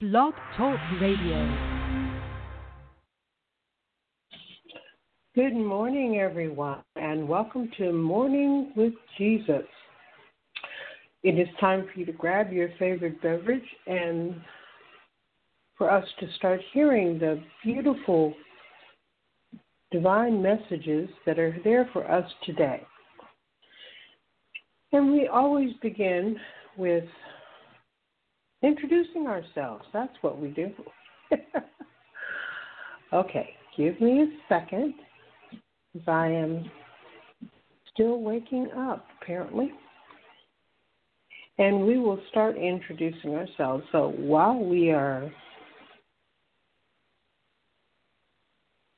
Blog Talk Radio. Good morning, everyone, and welcome to Morning with Jesus. It is time for you to grab your favorite beverage and for us to start hearing the beautiful divine messages that are there for us today. And we always begin with introducing ourselves. That's what we do. okay, give me a second because I am still waking up, apparently. And we will start introducing ourselves. So while we are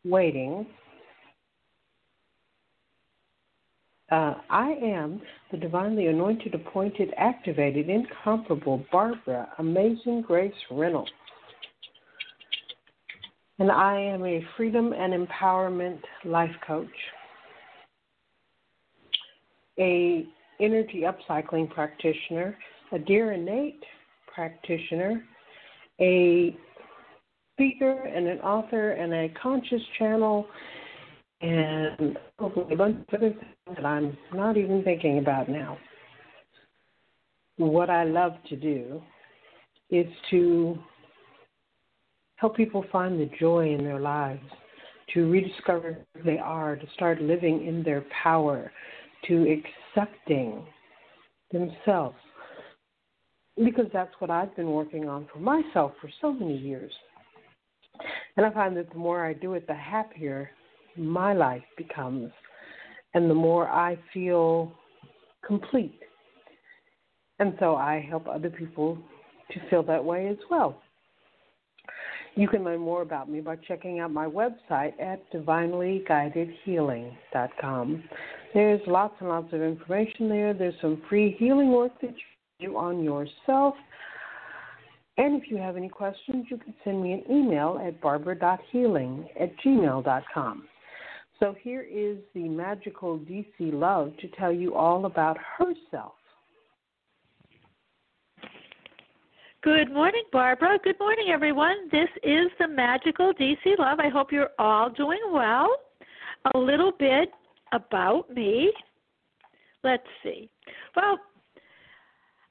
waiting, uh, I am the divinely anointed, appointed, activated, incomparable Barbara, amazing Grace Reynolds. And I am a freedom and empowerment life coach, a energy upcycling practitioner, a dear innate practitioner, a speaker and an author and a conscious channel and hopefully a bunch of other things that I'm not even thinking about now. What I love to do is to help people find the joy in their lives, to rediscover who they are, to start living in their power, to accepting themselves. Because that's what I've been working on for myself for so many years. And I find that the more I do it, the happier my life becomes, and the more I feel complete. And so I help other people to feel that way as well. You can learn more about me by checking out my website at divinelyguidedhealing.com. There's lots and lots of information there. There's some free healing work that you can do on yourself. And if you have any questions, you can send me an email at barbara.healing at gmail.com. So here is the magical DC Love to tell you all about herself. Good morning, Barbara. Good morning, everyone. This is the magical DC Love. I hope you're all doing well. A little bit about me. Let's see. Well,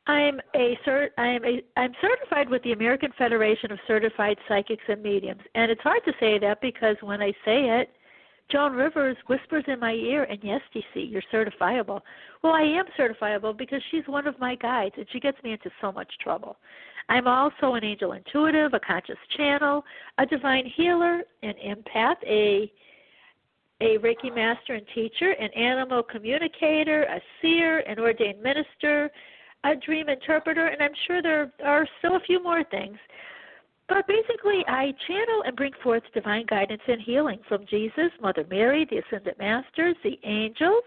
I'm a cert. I am a. I'm certified with the American Federation of Certified Psychics and Mediums, and it's hard to say that because when I say it, Joan Rivers whispers in my ear, and yes, DC, you're certifiable. Well, I am certifiable because she's one of my guides, and she gets me into so much trouble. I'm also an angel intuitive, a conscious channel, a divine healer, an empath, a a Reiki master and teacher, an animal communicator, a seer, an ordained minister, a dream interpreter, and I'm sure there are still a few more things. But basically, I channel and bring forth divine guidance and healing from Jesus, Mother Mary, the Ascended Masters, the angels,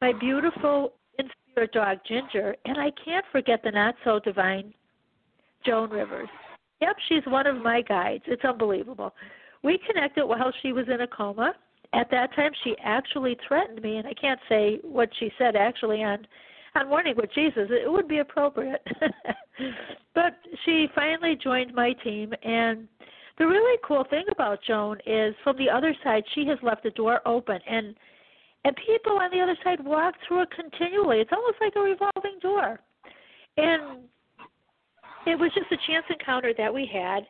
my beautiful in spirit dog Ginger, and I can't forget the not so divine Joan Rivers. Yep, she's one of my guides. It's unbelievable. We connected while she was in a coma. At that time, she actually threatened me, and I can't say what she said actually on on Morning with Jesus. It would be appropriate. but she finally joined my team, and the really cool thing about Joan is from the other side, she has left the door open, and and people on the other side walk through it continually. It's almost like a revolving door, and it was just a chance encounter that we had,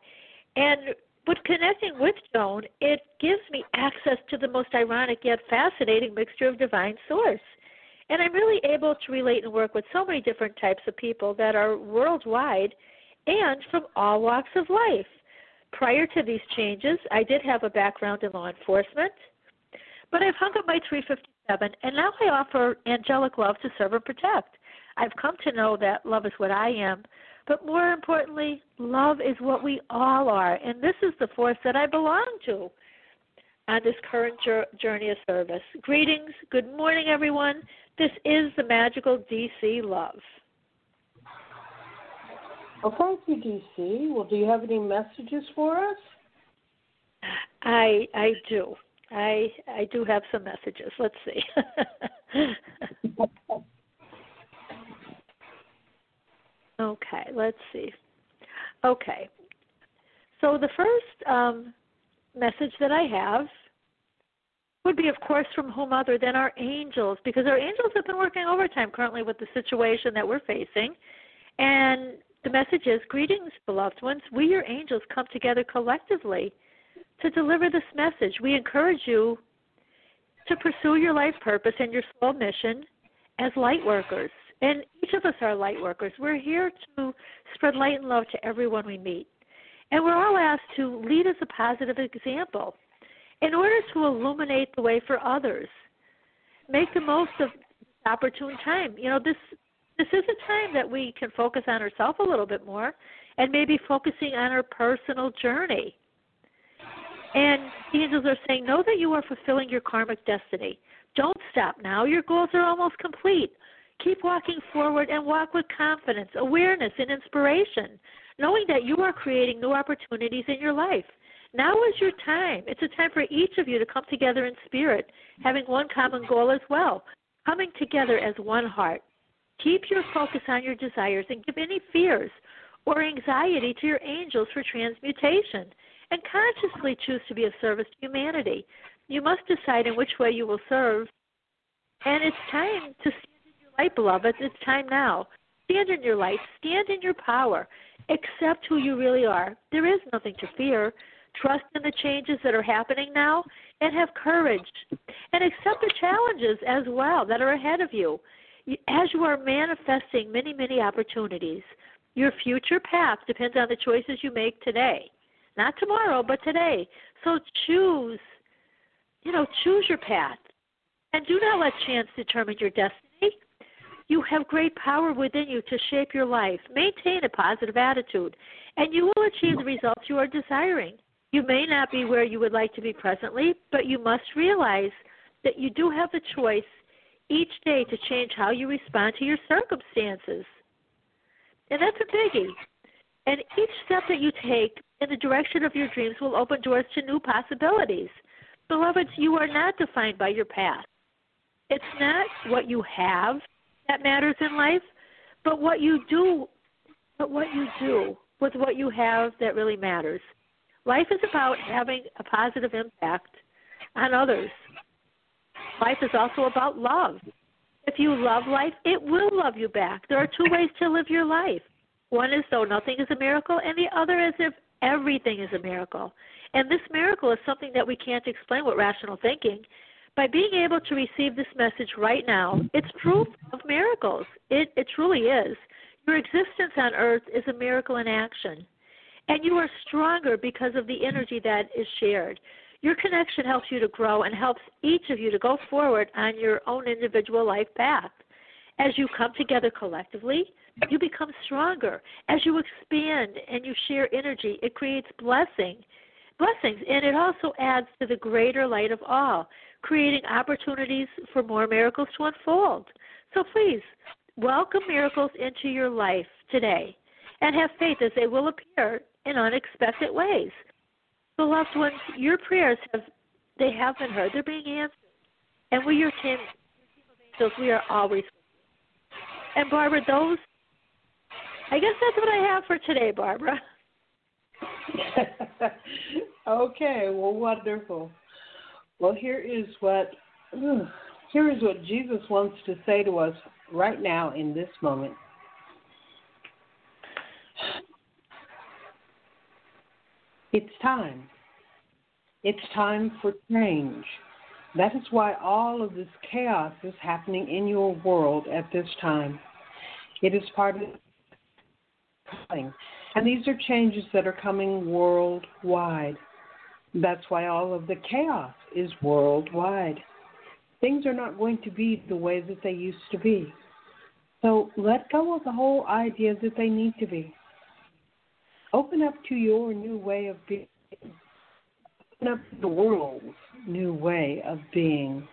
and but connecting with Joan, it gives me access to the most ironic yet fascinating mixture of divine source. And I'm really able to relate and work with so many different types of people that are worldwide and from all walks of life. Prior to these changes, I did have a background in law enforcement, but I've hung up my 357 and now I offer angelic love to serve and protect. I've come to know that love is what I am But more importantly, love is what we all are. And this is the force that I belong to on this current journey of service. Greetings. Good morning, everyone. This is the magical DC Love. Well, thank you, DC. Well, do you have any messages for us? I I do. I I do have some messages. Let's see. okay, let's see. Okay. So the first um, message that I have would be, of course, from whom other than our angels, because our angels have been working overtime currently with the situation that we're facing. And the message is Greetings, beloved ones. We, your angels, come together collectively to deliver this message. We encourage you to pursue your life purpose and your soul mission as light workers. And each of us are light workers. We're here to spread light and love to everyone we meet. And we're all asked to lead as a positive example in order to illuminate the way for others. Make the most of opportune time. You know, this this is a time that we can focus on ourselves a little bit more and maybe focusing on our personal journey. And the angels are saying, Know that you are fulfilling your karmic destiny. Don't stop now. Your goals are almost complete. Keep walking forward and walk with confidence, awareness, and inspiration, knowing that you are creating new opportunities in your life. Now is your time. It's a time for each of you to come together in spirit, having one common goal as well, coming together as one heart. Keep your focus on your desires and give any fears or anxiety to your angels for transmutation and consciously choose to be of service to humanity. You must decide in which way you will serve. And it's time to stand in your light, beloved. It's time now. Stand in your light. Stand in your power. Accept who you really are. There is nothing to fear. Trust in the changes that are happening now and have courage. And accept the challenges as well that are ahead of you. As you are manifesting many, many opportunities, your future path depends on the choices you make today. Not tomorrow, but today. So choose, you know, choose your path. And do not let chance determine your destiny. You have great power within you to shape your life. Maintain a positive attitude, and you will achieve the results you are desiring. You may not be where you would like to be presently, but you must realize that you do have the choice each day to change how you respond to your circumstances. And that's a biggie. And each step that you take in the direction of your dreams will open doors to new possibilities. Beloveds, you are not defined by your past. It's not what you have that matters in life, but what you do but what you do with what you have that really matters. Life is about having a positive impact on others. Life is also about love. If you love life, it will love you back. There are two ways to live your life. One is though nothing is a miracle, and the other is if everything is a miracle. And this miracle is something that we can't explain with rational thinking. By being able to receive this message right now, it's proof of miracles. It, it truly is. Your existence on earth is a miracle in action. And you are stronger because of the energy that is shared. Your connection helps you to grow and helps each of you to go forward on your own individual life path. As you come together collectively, you become stronger. As you expand and you share energy, it creates blessing, blessings, and it also adds to the greater light of all, creating opportunities for more miracles to unfold. So please welcome miracles into your life today and have faith as they will appear in unexpected ways. Beloved ones, your prayers have they have been heard. They're being answered. And we, your team, your we are always And Barbara, those I guess that's what I have for today, Barbara. okay, well wonderful. Well here is what here is what Jesus wants to say to us right now in this moment. It's time. It's time for change. That is why all of this chaos is happening in your world at this time. It is part of coming. And these are changes that are coming worldwide. That's why all of the chaos is worldwide. Things are not going to be the way that they used to be. So let go of the whole idea that they need to be. Open up to your new way of being. Open up the world's new way of being.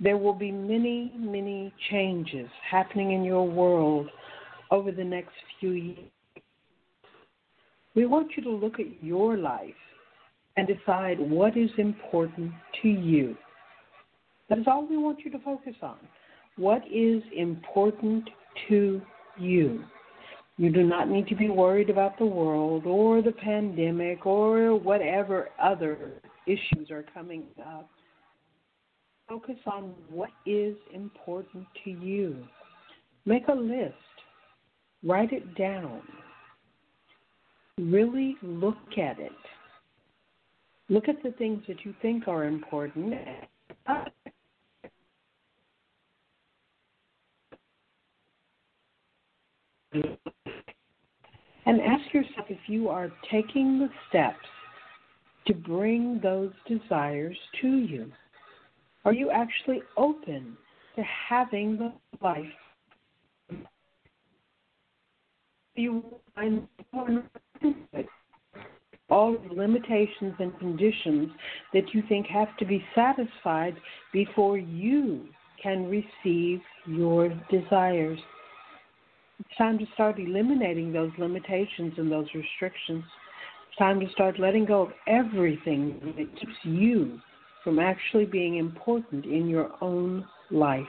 There will be many, many changes happening in your world over the next few years. We want you to look at your life and decide what is important to you. That is all we want you to focus on. What is important to you? You do not need to be worried about the world or the pandemic or whatever other issues are coming up. Focus on what is important to you. Make a list, write it down. Really look at it. Look at the things that you think are important. And ask yourself if you are taking the steps to bring those desires to you. Are you actually open to having the life you find all the limitations and conditions that you think have to be satisfied before you can receive your desires. It's time to start eliminating those limitations and those restrictions. It's time to start letting go of everything that keeps you from actually being important in your own life.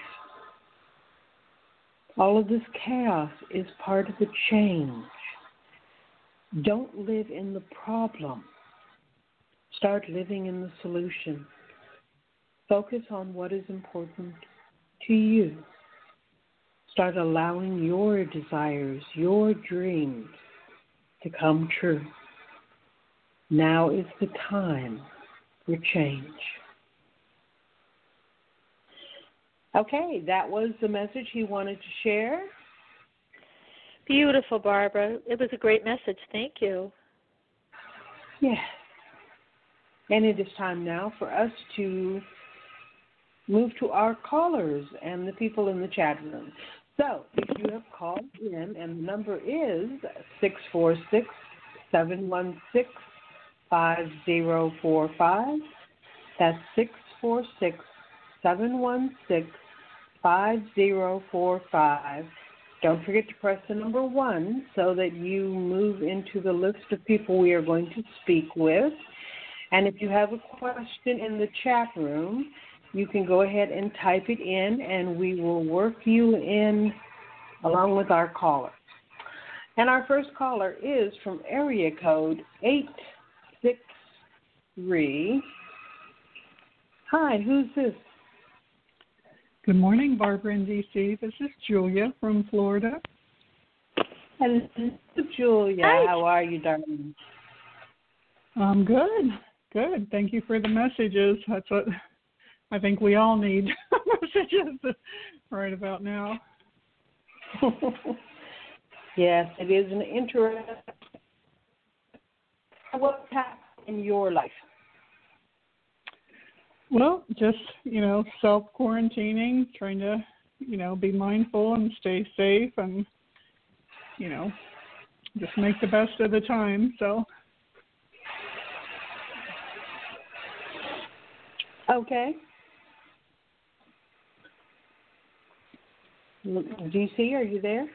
All of this chaos is part of the change. Don't live in the problem. Start living in the solution. Focus on what is important to you. Start allowing your desires, your dreams to come true. Now is the time for change. Okay, that was the message he wanted to share. Beautiful, Barbara. It was a great message. Thank you. Yes. And it is time now for us to move to our callers and the people in the chat room. So, if you have called in, and the number is 646 716 5045, that's 646 716 5045. Don't forget to press the number one so that you move into the list of people we are going to speak with. And if you have a question in the chat room, you can go ahead and type it in, and we will work you in along with our caller. And our first caller is from area code 863. Hi, who's this? Good morning, Barbara in DC. This is Julia from Florida. Hello, Julia. Hi. How are you, darling? I'm good. Good. Thank you for the messages. That's what I think we all need messages right about now. yes, it is an interest. What's happening in your life? Well, just, you know, self quarantining, trying to, you know, be mindful and stay safe and, you know, just make the best of the time. So, Okay. DC, are you there?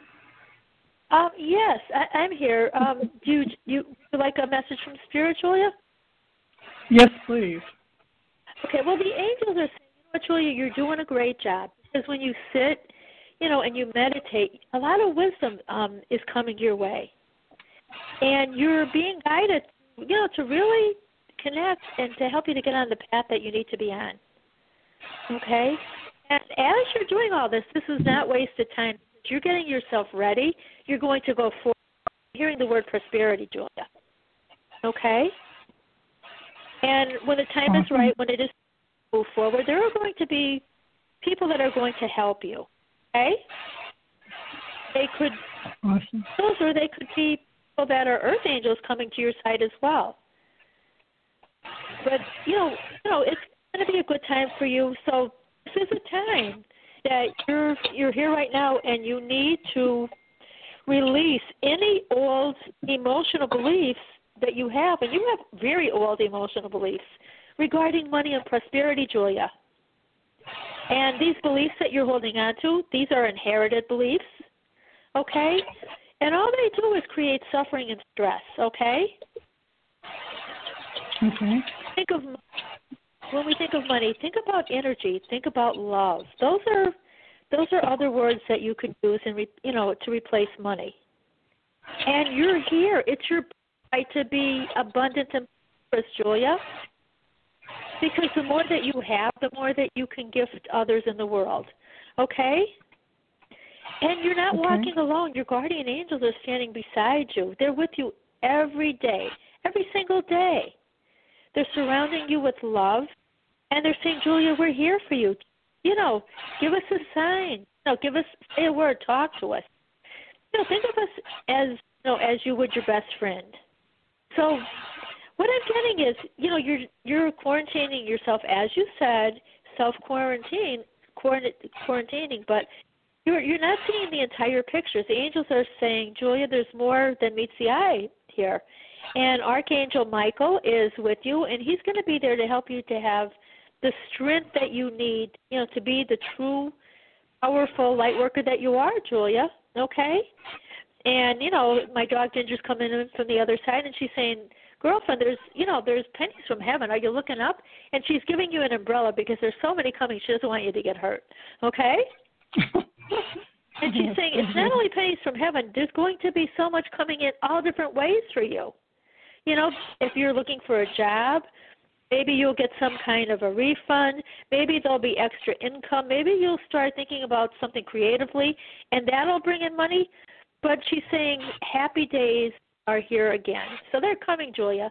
Um, yes, I, I'm here. Um, do you, you like a message from Spirit, Julia? yes, please. Okay, well, the angels are saying, you know what, Julia, you're doing a great job. Because when you sit, you know, and you meditate, a lot of wisdom um, is coming your way. And you're being guided, you know, to really connect and to help you to get on the path that you need to be on. Okay? And as you're doing all this, this is not wasted time. You're getting yourself ready. You're going to go forward. Hearing the word prosperity, Julia. Okay? And when the time is right, when it is move forward, there are going to be people that are going to help you. Okay? They could Awesome. those or they could be people that are earth angels coming to your side as well. But you know, you know, it's going to be a good time for you. So this is a time. that you're you're here right now and you need to release any old emotional beliefs that you have, and you have very old emotional beliefs regarding money and prosperity, Julia. And these beliefs that you're holding on to, these are inherited beliefs, okay? And all they do is create suffering and stress, okay? Okay. Think of when we think of money, think about energy, think about love. Those are those are other words that you could use and re, you know to replace money. And you're here. It's your right to be abundant and prosperous, Julia. Because the more that you have, the more that you can gift others in the world. Okay? And you're not Okay. walking alone. Your guardian angels are standing beside you. They're with you every day, every single day. They're surrounding you with love, and they're saying, Julia, we're here for you. You know, give us a sign. You know, give us say a word, talk to us. You know, think of us as you know, as you would your best friend. So what I'm getting is, you know, you're you're quarantining yourself as you said, self quarantine, quarantining, but you're you're not seeing the entire picture. The angels are saying, Julia, there's more than meets the eye here. And Archangel Michael is with you, and he's going to be there to help you to have the strength that you need, you know, to be the true, powerful light worker that you are, Julia. Okay? And, you know, my dog Ginger's coming in from the other side, and she's saying, Girlfriend, there's, you know, there's pennies from heaven. Are you looking up? And she's giving you an umbrella because there's so many coming. She doesn't want you to get hurt. Okay? And she's saying it's not only pennies from heaven, there's going to be so much coming in all different ways for you. You know, if you're looking for a job, maybe you'll get some kind of a refund. Maybe there'll be extra income. Maybe you'll start thinking about something creatively, and that'll bring in money. But she's saying happy days are here again. So they're coming, Julia.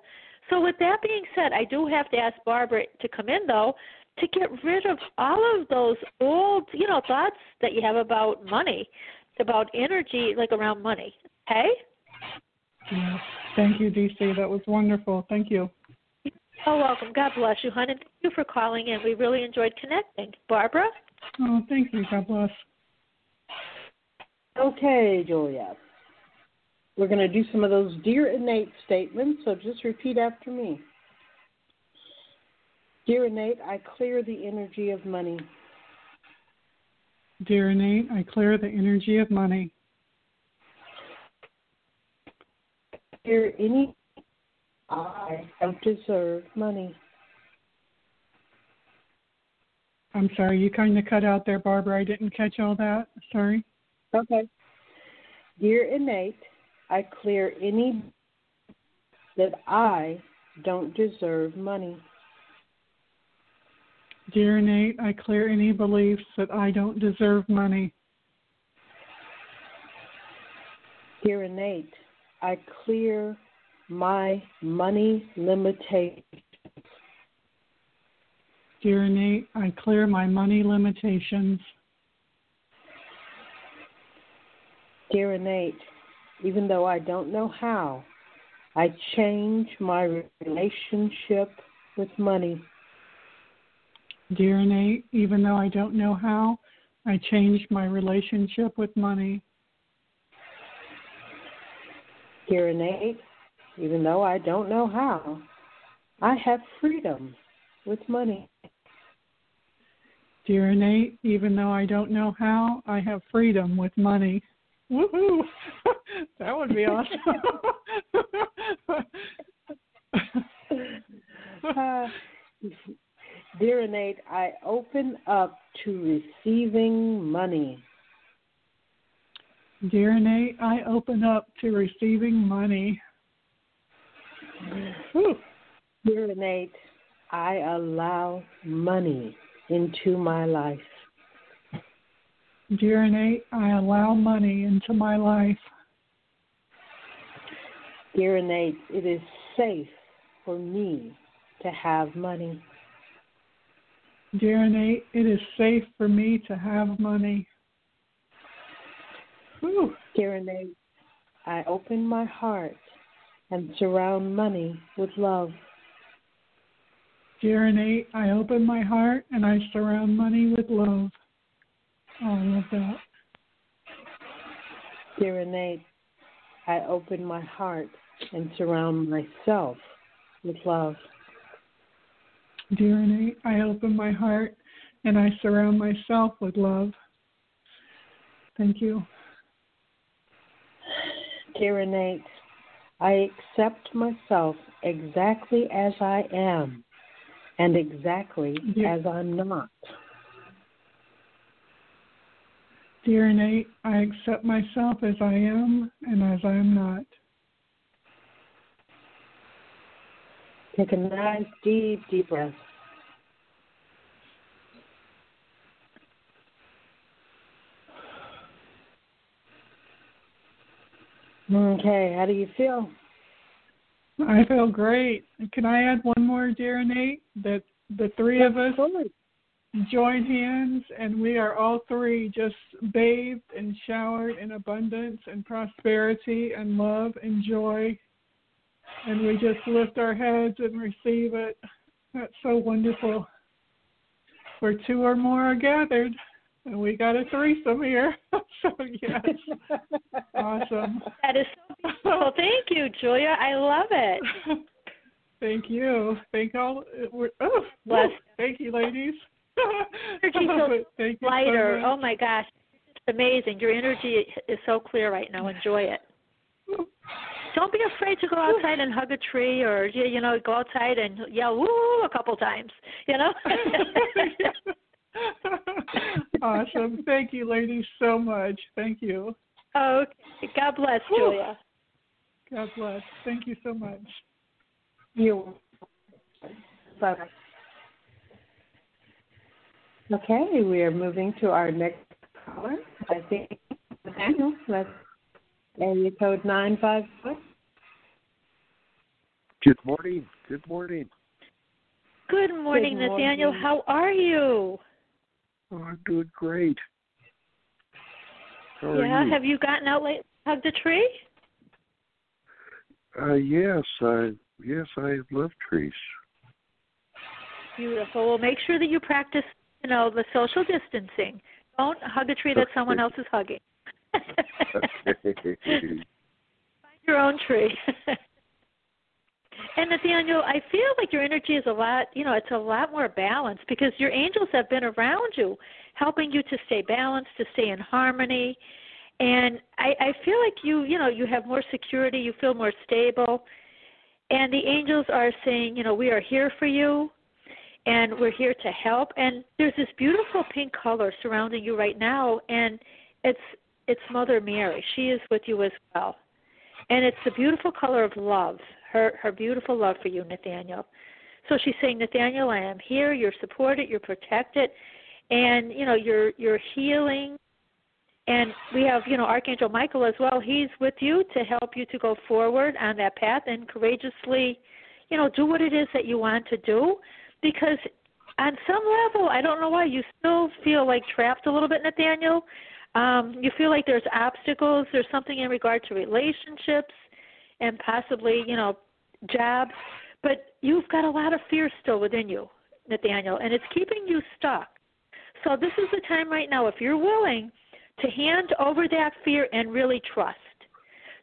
So with that being said, I do have to ask Barbara to come in though to get rid of all of those old, you know, thoughts that you have about money, about energy like around money. Okay? Yes. Thank you, DC. That was wonderful. Thank you. Oh, welcome. God bless you, hon, and thank you for calling in. We really enjoyed connecting. Barbara? Oh, thank you. God bless. Okay, Julia. We're going to do some of those dear innate statements, so just repeat after me. Dear innate, I clear the energy of money. Dear Innate, I clear the energy of money. Dear any, I don't deserve money. I'm sorry, you kind of cut out there, Barbara. I didn't catch all that. Sorry. Okay. Dear innate, I clear any that I don't deserve money. Dear Innate, I clear any beliefs that I don't deserve money. Dear innate, I clear my money limitations. Dear Innate, I clear my money limitations. Dear innate, even though I don't know how, I change my relationship with money. Dear Innate, even though I don't know how, I changed my relationship with money. Dear innate, even though I don't know how, I have freedom with money. Dear Innate, even though I don't know how, I have freedom with money. Woohoo! that would be awesome. Uh, dear innate, I open up to receiving money. Dear Innate, I open up to receiving money. Whew. Dear innate, I allow money into my life. Dear Innate, I allow money into my life. Dear innate, it is safe for me to have money. Dear Innate, it is safe for me to have money. Whew. Dear innate, I open my heart and surround money with love. Dear Innate, I open my heart and I surround money with love. Oh, I love that. Dear Innate, I open my heart and surround myself with love. Dear Innate, I open my heart and I surround myself with love. Thank you. Dear Innate, I accept myself exactly as I am and exactly Yeah. as I'm not. Dear I accept myself as I am and as I am not. Take a nice, deep, deep breath. Okay, how do you feel? I feel great. Can I add one more, dear innate? That the three of us. Join hands and we are all three just bathed and showered in abundance and prosperity and love and joy. And we just lift our heads and receive it. That's so wonderful. Where two or more are gathered. And we got a threesome here. so yes. Awesome. That is so beautiful. Thank you, Julia. I love it. Thank you. Thank all. Oh, Bless. oh, thank you, ladies. Energy feels Lighter. So Oh my gosh, it's amazing. Your energy is so clear right now. Enjoy it. Don't be afraid to go outside and hug a tree, or you you know, go outside and yell "woo" a couple times. You know. awesome. Thank you, ladies, so much. Thank you. okay. God bless, Whew. Julia. God bless. Thank you so much. You. Bye. Okay, we are moving to our next caller. I think Daniel. That's area code nine five four. Good morning. Good morning. Good morning, Good Nathaniel. How are you? Oh, I'm doing great. How yeah. you? Have you gotten out late? Hugged a tree? uh, yes, I yes I love trees. Beautiful. Well, make sure that you practice, you know, the social distancing. Don't hug a tree that someone else is hugging. Find your own tree. and Nathaniel, I feel like your energy is a lot, you know, it's a lot more balanced because your angels have been around you, helping you to stay balanced, to stay in harmony. And I, I feel like you, you know, you have more security, you feel more stable. And the angels are saying, you know, we are here for you and we're here to help. And there's this beautiful pink color surrounding you right now and it's it's Mother Mary. She is with you as well. And it's the beautiful color of love, her her beautiful love for you, Nathaniel. So she's saying, Nathaniel, I am here, you're supported, you're protected, and you know, you're you're healing. And we have, you know, Archangel Michael as well. He's with you to help you to go forward on that path and courageously, you know, do what it is that you want to do. Because on some level, I don't know why, you still feel like trapped a little bit, Nathaniel um, you feel like there's obstacles, there's something in regard to relationships and possibly, you know, jobs, but you've got a lot of fear still within you, Nathaniel, and it's keeping you stuck. So this is the time right now, if you're willing, to hand over that fear and really trust.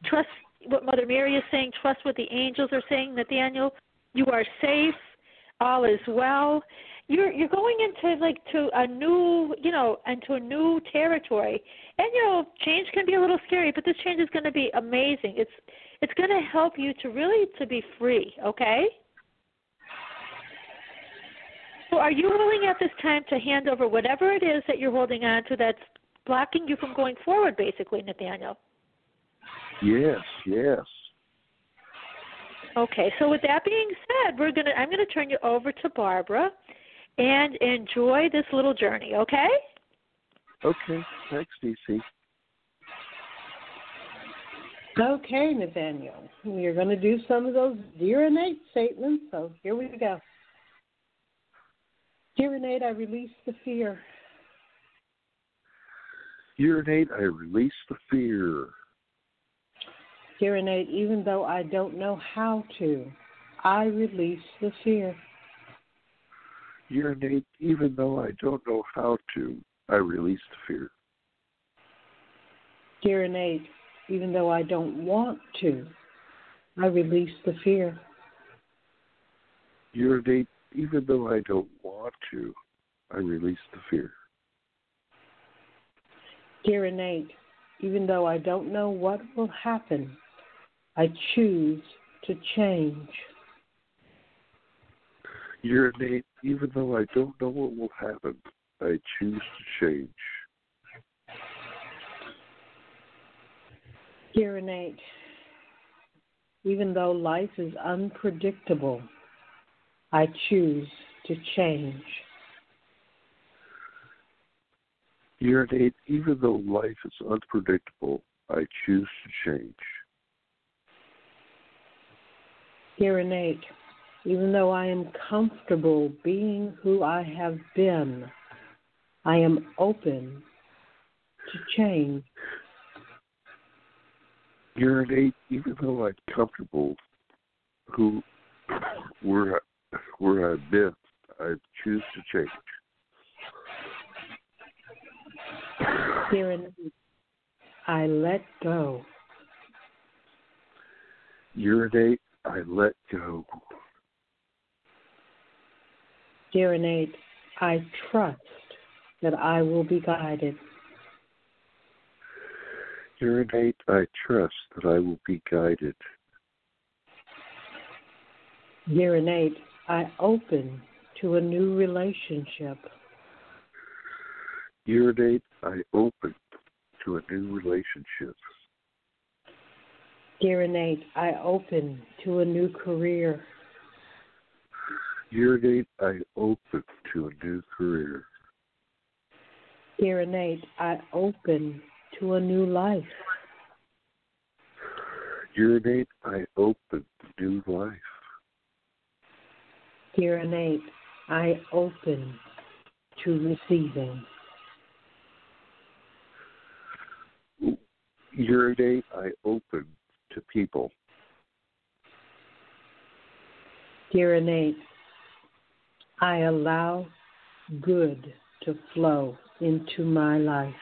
Trust what Mother Mary is saying, trust what the angels are saying, Nathaniel. You are safe, all is well you're you're going into like to a new you know into a new territory. And you know change can be a little scary but this change is going to be amazing. It's it's going to help you to really to be free okay? So are you willing at this time to hand over whatever it is that you're holding on to that's blocking you from going forward basically nathaniel? Yes, yes. Okay so with that being said we're going to i'm going to turn you over to barbara and enjoy this little journey, okay? Okay. Thanks, DC. Okay, Nathaniel. We are going to do some of those dear innate statements. So here we go. Dear innate, I release the fear. Dear innate, I release the fear. Dear innate, even though I don't know how to, I release the fear. Dear innate, even though I don't know how to, I release the fear. Dear innate, even though I don't want to, I release the fear. Dear innate, even though I don't want to, I release the fear. Dear innate, even though I don't know what will happen, I choose to change. Dear innate, even though I don't know what will happen, I choose to change. Dear innate, even though life is unpredictable, I choose to change. Dear innate, even though life is unpredictable, I choose to change. Dear innate, even though I am comfortable being who I have been, I am open to change. Dear innate, even though I'm comfortable who where I, where I've been, I choose to change. Dear innate, I let go. Dear innate, I let go. Dear innate, I trust that I will be guided. Dear innate, I trust that I will be guided. Dear innate, I open to a new relationship. Dear innate, I open to a new relationship. Dear I open to a new career. Dear I open to a new career. Dear I open to a new life. Dear I open to new life. Dear I open to receiving. Dear I open to people. Dear innate, I allow good to flow into my life.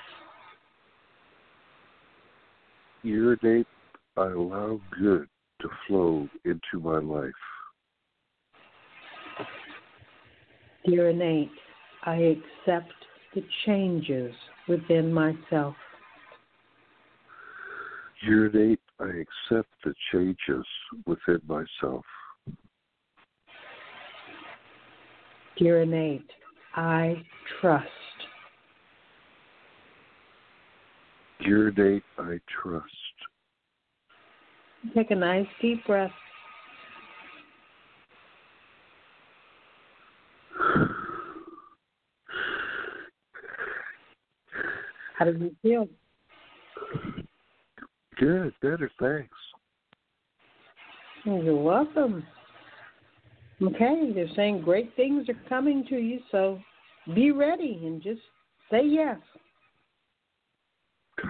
Dear innate, I allow good to flow into my life. Dear innate, I accept the changes within myself. Dear innate, I accept the changes within myself. Dear innate, I trust. Dear innate, I trust. Take a nice deep breath. How does it feel? Good, better, thanks. You're welcome. Okay, they're saying great things are coming to you, so be ready and just say yes.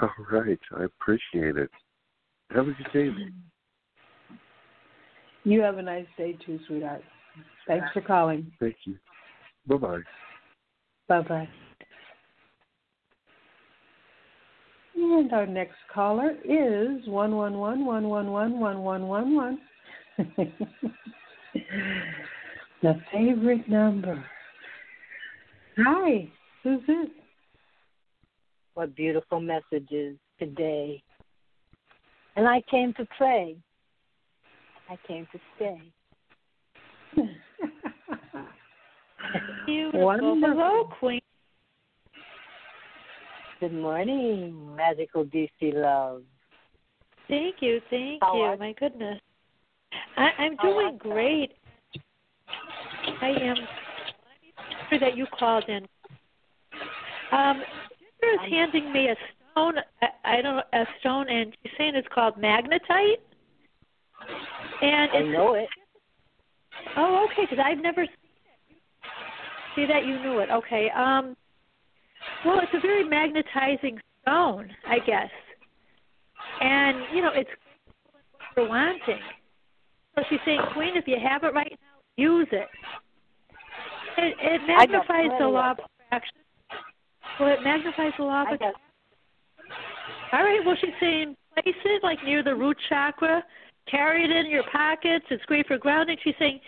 All right, I appreciate it. Have a good day. You have a nice day too, sweetheart. Thanks for calling. Thank you. Bye bye. Bye bye. And our next caller is 111111111. the favorite number. Hi, who's this? What beautiful messages today. And I came to play. I came to stay. Beautiful. Hello, Queen. Good morning, magical DC love. Thank you, thank How you. are- My goodness. I, I'm How are doing great. I am happy that you called in. Um, Ginger is handing me a stone. I, I don't know a stone, and she's saying it's called magnetite. And I know it. Oh, okay, because I've never seen it. See that you knew it. Okay. Um. Well, it's a very magnetizing stone, I guess. And you know, it's what you're wanting. So she's saying, Queen, if you have it right now, use it. It, it magnifies the law of attraction. Well, it magnifies the law of got, All right. Well, she's saying place it like near the root chakra. Carry it in your pockets. It's great for grounding. She's saying,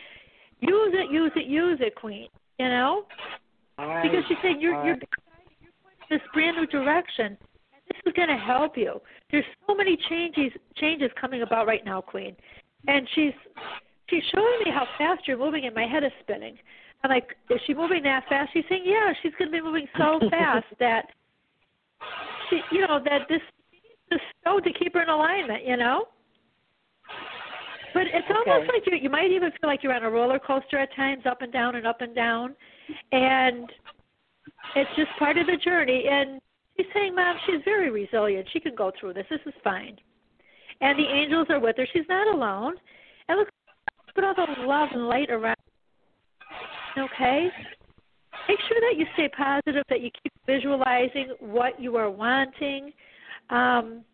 use it, use it, use it, Queen. You know, all right. because she's saying you're you're. This brand new direction. And this is going to help you. There's so many changes changes coming about right now, Queen, and she's she's showing me how fast you're moving, and my head is spinning. I'm like, is she moving that fast? She's saying, yeah, she's going to be moving so fast that she, you know, that this this stone to keep her in alignment, you know. But it's almost Okay. like you you might even feel like you're on a roller coaster at times, up and down and up and down, and it's just part of the journey. And she's saying, Mom, she's very resilient. She can go through this. This is fine. And the angels are with her. She's not alone. And look, put all the love and light around. Okay. Make sure that you stay positive. That you keep visualizing what you are wanting. Um,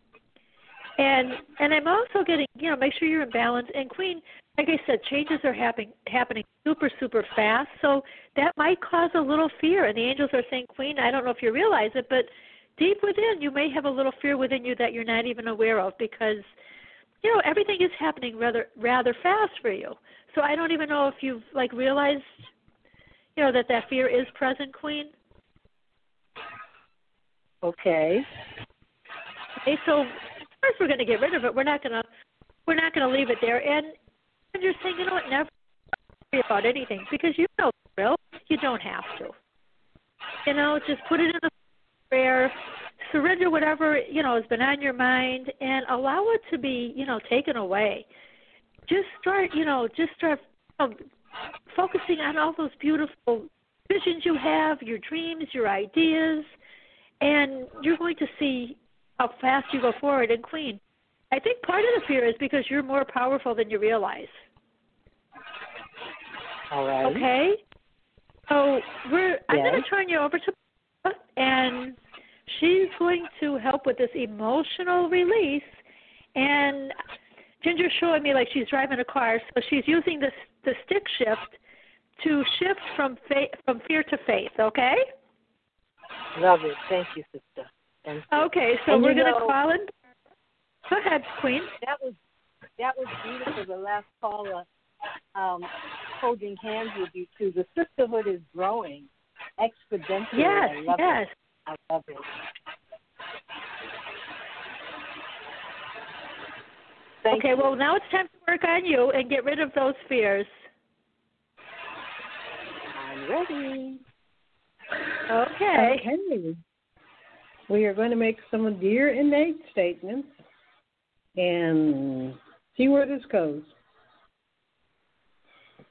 and and I'm also getting you know make sure you're in balance. And Queen, like I said, changes are happening happening super super fast. So that might cause a little fear. And the angels are saying, Queen, I don't know if you realize it, but deep within you may have a little fear within you that you're not even aware of because you know everything is happening rather rather fast for you. So I don't even know if you've like realized you know that that fear is present, Queen. Okay. Okay, so first we're going to get rid of it. We're not going to we're not going to leave it there. And and you're saying, you know what, never worry about anything because you know the drill. You don't have to. You know, just put it in the prayer, surrender whatever you know has been on your mind, and allow it to be you know taken away. Just start, you know, just start you know, focusing on all those beautiful visions you have, your dreams, your ideas, and you're going to see how fast you go forward. And Queen, I think part of the fear is because you're more powerful than you realize. All right. Okay. So we're I'm going to turn you over to and she's going to help with this emotional release. And Ginger's showing me like she's driving a car, so she's using this the stick shift to shift from faith from fear to faith. Okay. Love it. Thank you, sister. Thank you. Okay. So And we're going to call in. Go ahead, Queen. That was that was beautiful. The last caller um, holding hands with you too. The sisterhood is growing exponentially. Yes. I love Yes. it. I love it. Thank okay, you. well, now it's time to work on you and get rid of those fears. I'm ready. Okay. Okay. We are going to make some dear innate statements and see where this goes.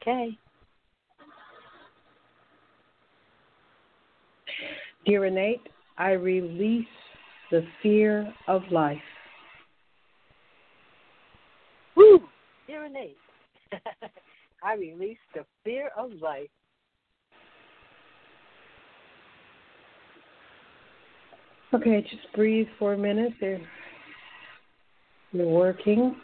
Okay. Dear innate, I release the fear of life. Woo! Dear innate, I release the fear of life. Okay, just breathe for a minute. They're, you're working.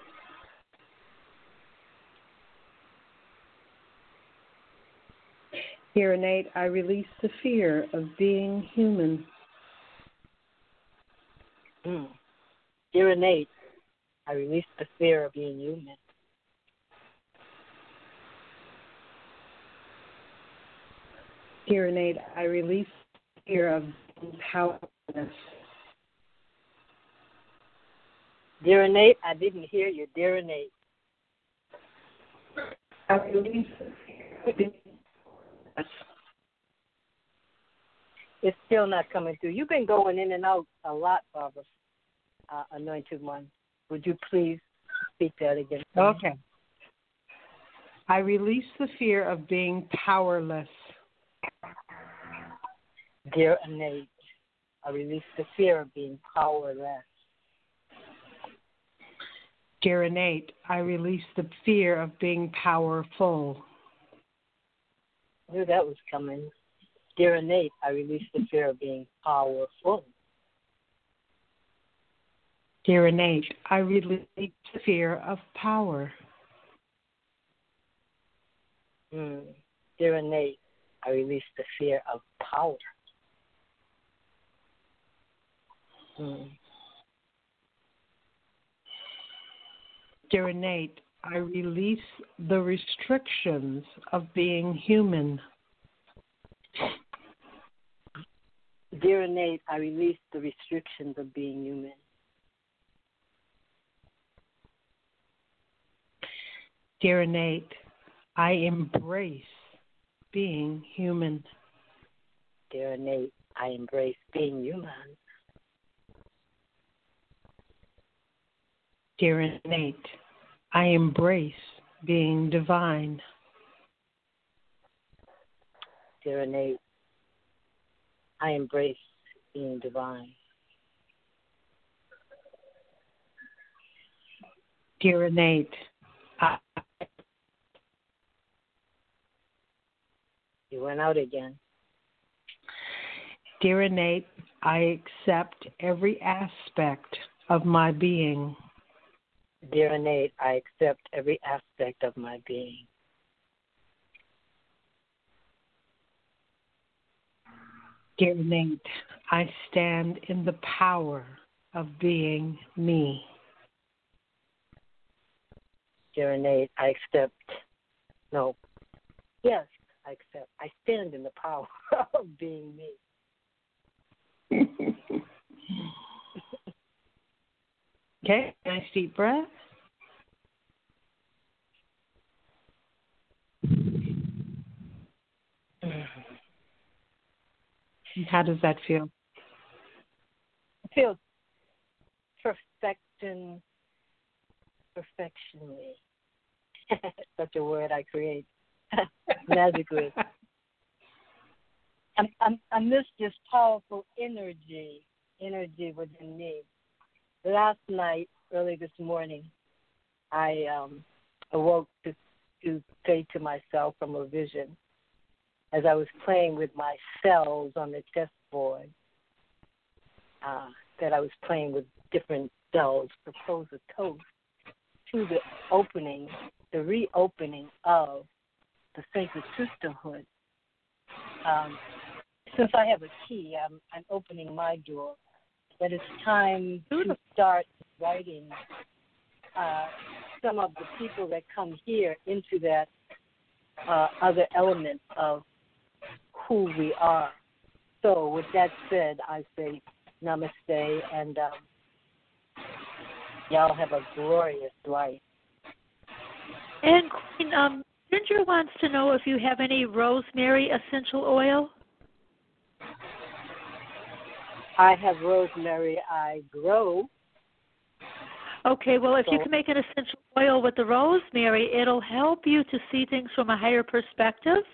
Dear innate, I release the fear of being human. Mm. Dear innate, I release the fear of being human. Dear innate, I release the fear of being powerless. Dear innate, I didn't hear you. Dear innate, I release the fear of being powerless. it's still not coming through. You've been going in and out a lot, Barbara. Uh, anointed one. Would you please speak that again? Okay. I release the fear of being powerless. Dear innate, I release the fear of being powerless. Dear innate, I release the fear of being powerful. I knew that was coming. Dear innate, I release the fear of being powerful. Dear innate, I release the fear of power. Mm. I release the fear of power. Mm. Dear Innate, I release the restrictions of being human. Dear Innate, I release the restrictions of being human. Dear Innate, I embrace being human. Dear Innate, I embrace being human. Dear Innate, I embrace being divine. Dear Innate, I embrace being divine. Dear Innate, I, You went out again. dear Innate, I accept every aspect of my being. Dear Innate, I accept every aspect of my being. Dear Innate, I stand in the power of being me. Dear Innate, I accept, no, yes, I accept. I stand in the power of being me. Okay, nice deep breath. How does that feel? It feels perfection, perfectionly. Such a word I create magically. I'm, I'm, I miss this powerful energy, energy within me. Last night, early this morning, I um, awoke to, to say to myself from a vision as I was playing with my cells on the chessboard uh, that I was playing with different cells, propose a toast to the opening, the reopening of the sacred sisterhood. Um, since I have a key, I'm, I'm opening my door. That it's time to start writing uh, some of the people that come here into that uh, other element of who we are. So, with that said, I say namaste and um, y'all have a glorious life. And Queen, um, Ginger wants to know if you have any rosemary essential oil. I have rosemary I grow. Okay, well, if you can make an essential oil with the rosemary, it'll help you to see things from a higher perspective.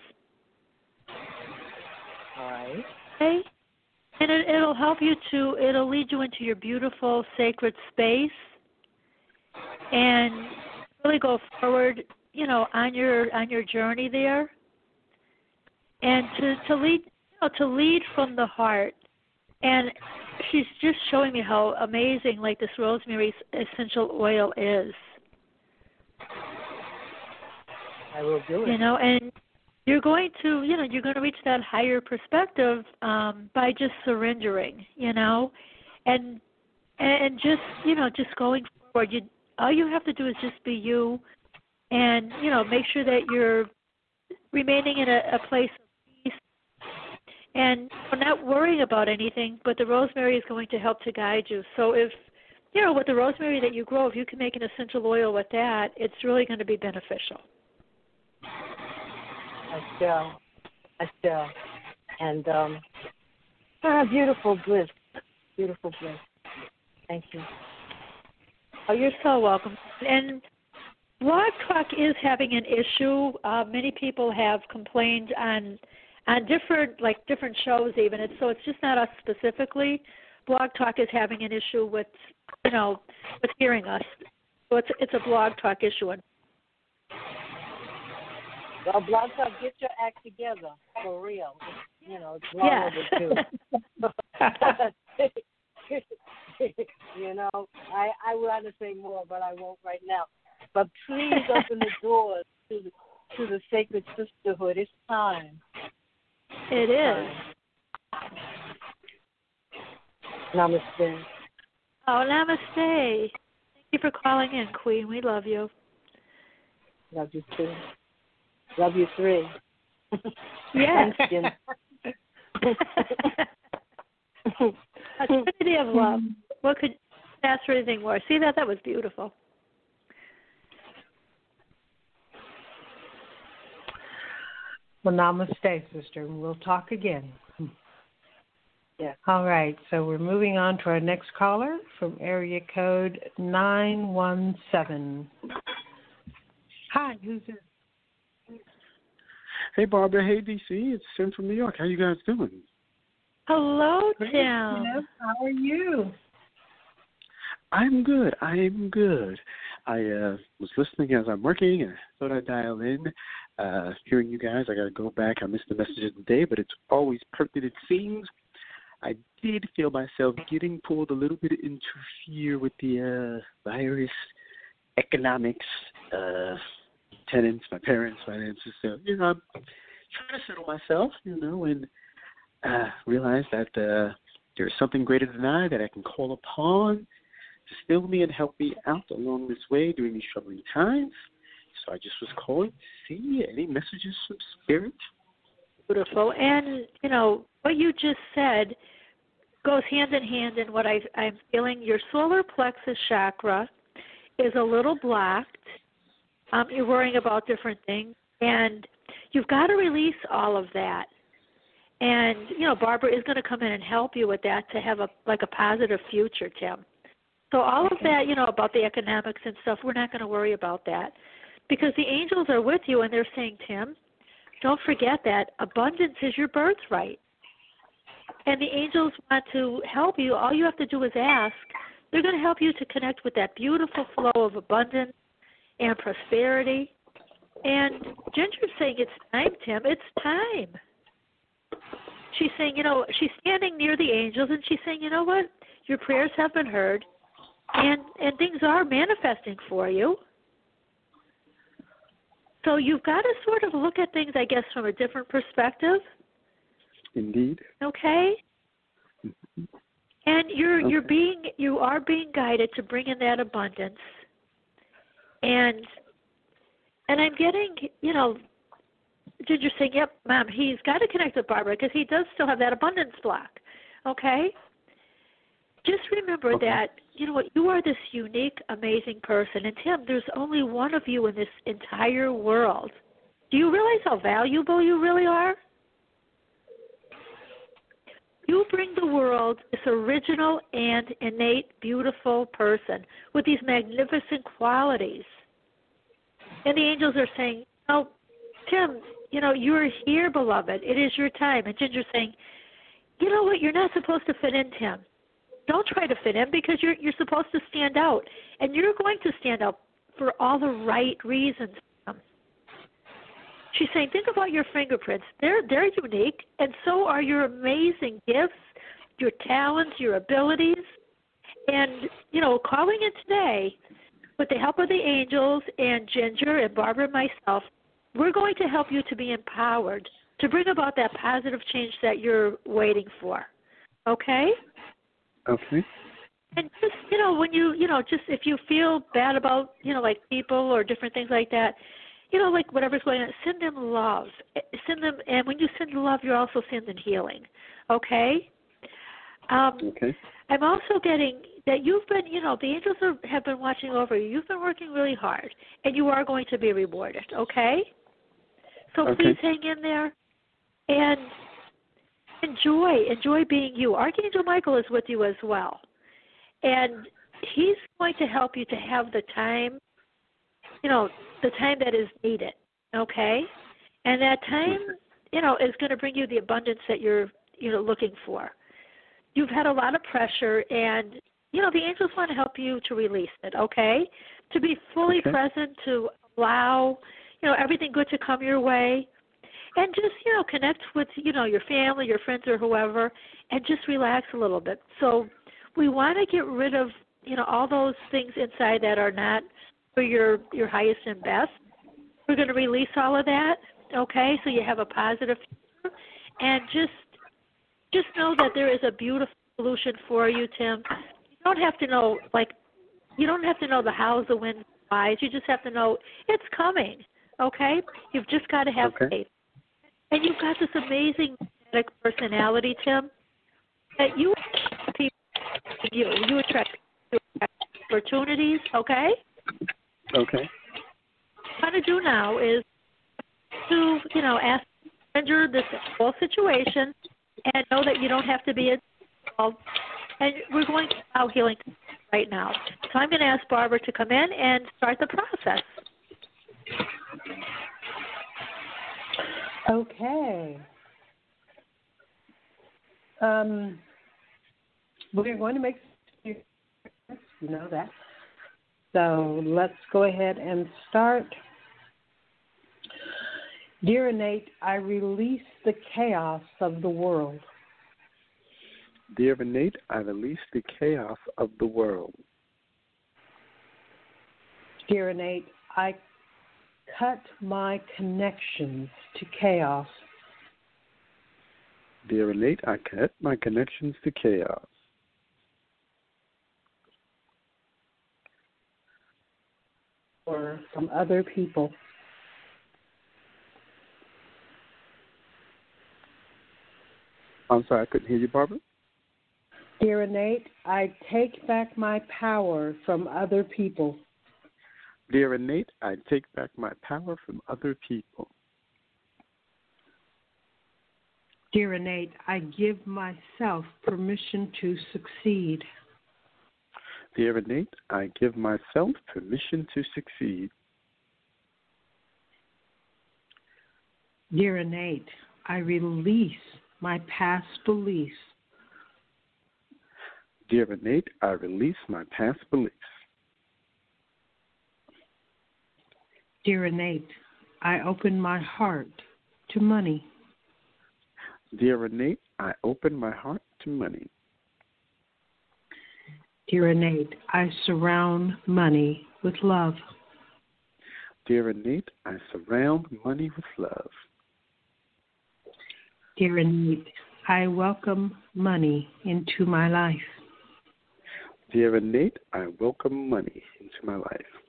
All right. Okay? And it, it'll help you to, it'll lead you into your beautiful sacred space and really go forward, you know, on your on your journey there. And to to lead, you know, to lead from the heart. And she's just showing me how amazing like this rosemary essential oil is. I will do it. you know and you're going to you know you're going to reach that higher perspective um by just surrendering you know and and just you know just going forward you all you have to do is just be you and you know make sure that you're remaining in a, a place of and you're not worrying about anything but the rosemary is going to help to guide you so if you know with the rosemary that you grow if you can make an essential oil with that it's really going to be beneficial I shall. I shall. And um, ah, beautiful bliss. Beautiful bliss. Thank you. Oh, you're so welcome. And Blog Talk is having an issue. Uh, many people have complained on on different like different shows even. It's so it's just not us specifically. Blog Talk is having an issue with you know with hearing us. So it's it's a Blog Talk issue. Well, Blog Talk, get your act together for real. You know, it's long you know, I I want to say more, but I won't right now. But please open the doors to the, to the sacred sisterhood. It's time. It is. Namaste. Oh, namaste. Thank you for calling in, Queen. We love you. Love you too. Love you three. Yes. Thanks, Jen. A trinity of love. What could ask for anything more? See that? That was beautiful. Well, namaste, sister. We'll talk again. Yeah. All right. So we're moving on to our next caller from area code 917. Hi, who's this? Hey Barbara, hey DC, it's Tim from New York. How you guys doing? Hello, Great, Tim. Tim. How are you? I'm good. I'm good. I uh was listening as I'm working and I thought I'd dial in. Uh hearing you guys, I gotta go back. I missed the message of the day, but it's always pertinent it seems. I did feel myself getting pulled a little bit into fear with the uh virus, economics, uh tenants, my parents, finances. So, you know, I'm trying to settle myself, you know, and uh realize that uh there's something greater than I that I can call upon to still me and help me out along this way during these troubling times. So I just was calling to see any messages from spirit. Beautiful. And, you know, what you just said goes hand in hand in what I, I'm feeling. Your solar plexus chakra is a little blocked. Um, you're worrying about different things. And you've got to release all of that. And, you know, Barbara is going to come in and help you with that to have a like a positive future, Tim. So all of that, you know, about the economics and stuff, we're not going to worry about that. Because the angels are with you and they're saying, Tim, don't forget that abundance is your birthright. And the angels want to help you. All you have to do is ask. They're going to help you to connect with that beautiful flow of abundance and prosperity. And Ginger's saying it's time, Tim. It's time. She's saying, you know, she's standing near the angels and she's saying, you know what? Your prayers have been heard and and things are manifesting for you. So you've got to sort of look at things, I guess, from a different perspective. Indeed. Okay. And you're you're being you are being guided to bring in that abundance. And and I'm getting, you know, Ginger saying, "Yep, mom, he's got to connect with Barbara because he does still have that abundance block." Okay. Just remember Okay. that you know what you are this unique, amazing person, and Tim, there's only one of you in this entire world. Do you realize how valuable you really are? You bring the world this original and innate, beautiful person with these magnificent qualities. And the angels are saying, Oh, Tim, you know, you're here, beloved. It is your time. And Ginger's saying, You know what? You're not supposed to fit in, Tim. Don't try to fit in because you're you're supposed to stand out. And you're going to stand out for all the right reasons. She's saying, think about your fingerprints. They're they're unique, and so are your amazing gifts, your talents, your abilities. And you know, calling in today, with the help of the angels and Ginger and Barbara and myself, we're going to help you to be empowered to bring about that positive change that you're waiting for. Okay? Okay. And just you know, when you you know, just if you feel bad about you know like people or different things like that, you know, like whatever's going on, send them love. Eh, Send them, and when you send love, you're also sending healing. Okay. Um, Okay. I'm also getting that you've been, you know, the angels are, have been watching over you. You've been working really hard, and you are going to be rewarded. Okay. So Okay. please hang in there, and enjoy enjoy being you. Archangel Michael is with you as well, and he's going to help you to have the time, you know, the time that is needed. Okay, and that time, you know, is going to bring you the abundance that you're, you know, looking for. You've had a lot of pressure, and you know the angels want to help you to release it. Okay, to be fully Okay. present, to allow, you know, everything good to come your way and just you know connect with you know your family your friends or whoever and just relax a little bit so we want to get rid of you know all those things inside that are not for your your highest and best we're going to release all of that okay so you have a positive future and just just know that there is a beautiful solution for you, Tim. You don't have to know like you don't have to know the hows, the when, whys. You just have to know it's coming. Okay? You've just got to have Okay. faith. And you've got this amazing personality, Tim, that you people you you attract, you attract opportunities. Okay? Okay. What I'm to do now is to you know ask manager this whole situation and know that you don't have to be involved. And we're going to allow healing right now. So I'm going to ask Barbara to come in and start the process. Okay. Um, we're going to make you know that. So let's go ahead and start. Dear Innate, I release the chaos of the world. Dear Innate, I release the chaos of the world. Dear Innate, I cut my connections to chaos. Dear Innate, I cut my connections to chaos. or from other people. I'm sorry, I couldn't hear you, Barbara. Dear Innate, I take back my power from other people. Dear Innate, I take back my power from other people. Dear Innate, I give myself permission to succeed. Dear Innate, I give myself permission to succeed. Dear Innate, I release my past beliefs. Dear Innate, I release my past beliefs. Dear Innate, I open my heart to money. Dear Innate, I open my heart to money. Dear Innate, I surround money with love. Dear Innate, I surround money with love. Dear Innate, I welcome money into my life. Dear Innate, I welcome money into my life.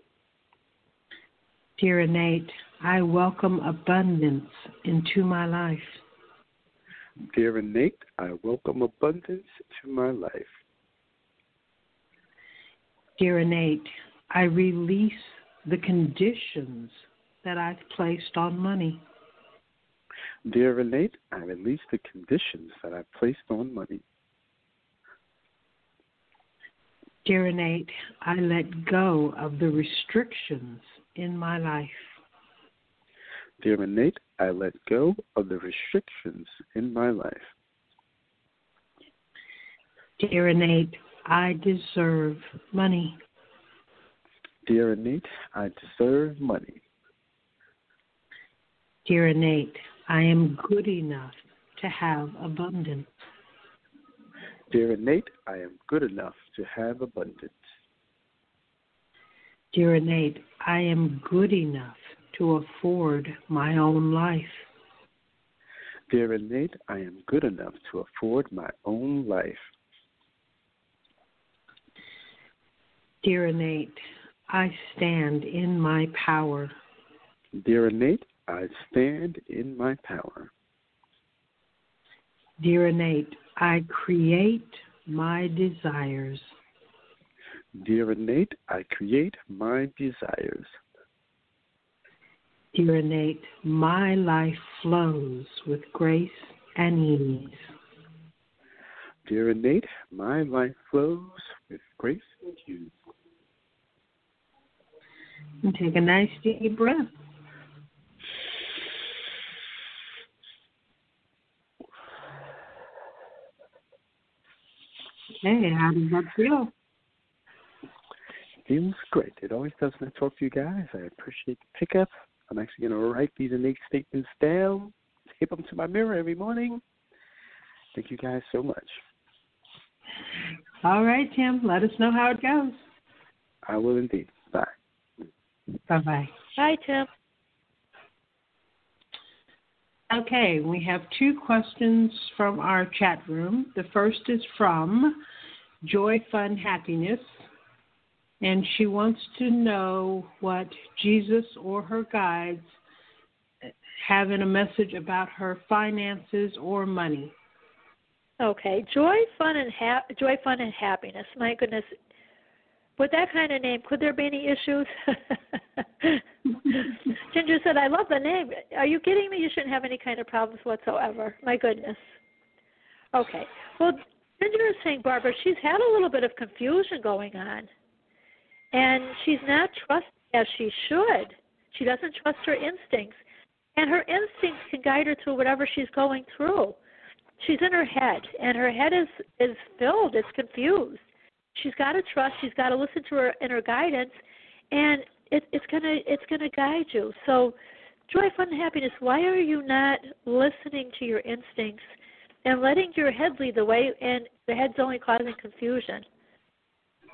Dear Innate, I welcome abundance into my life. Dear Innate, I welcome abundance to my life. Dear Innate, I release the conditions that I've placed on money. Dear Innate, I release the conditions that I've placed on money. Dear Innate, I let go of the restrictions in my life. Dear Innate, I let go of the restrictions in my life. Dear Innate, I deserve money. Dear Innate, I deserve money. Dear Innate, I am good enough to have abundance. Dear Innate, I am good enough to have abundance. Dear Innate, I am good enough to afford my own life. Dear Innate, I am good enough to afford my own life. Dear Innate, I stand in my power. Dear Innate, I stand in my power. Dear Innate, I create my desires. Dear Innate, I create my desires. Dear Innate, my life flows with grace and ease. Dear Innate, my life flows with grace and ease. And take a nice deep breath. Hey, how does that feel? Feels great. It always does when I talk to you guys. I appreciate the pickup. I'm actually going to write these innate statements down, tape them to my mirror every morning. Thank you guys so much. All right, Tim. Let us know how it goes. I will indeed. Bye. Bye bye. Bye, Tim. Okay, we have two questions from our chat room. The first is from Joy Fun Happiness, and she wants to know what Jesus or her guides have in a message about her finances or money. Okay, joy, fun, and ha- joy, fun, and happiness. My goodness, with that kind of name, could there be any issues? Ginger said, "I love the name. Are you kidding me? You shouldn't have any kind of problems whatsoever. My goodness." Okay. Well, Ginger is saying, Barbara, she's had a little bit of confusion going on, and she's not trusting as she should. She doesn't trust her instincts, and her instincts can guide her through whatever she's going through. She's in her head, and her head is is filled. It's confused. She's got to trust. She's got to listen to her inner guidance, and it, it's gonna it's gonna guide you. So, joy, fun, and happiness. Why are you not listening to your instincts and letting your head lead the way? And the head's only causing confusion.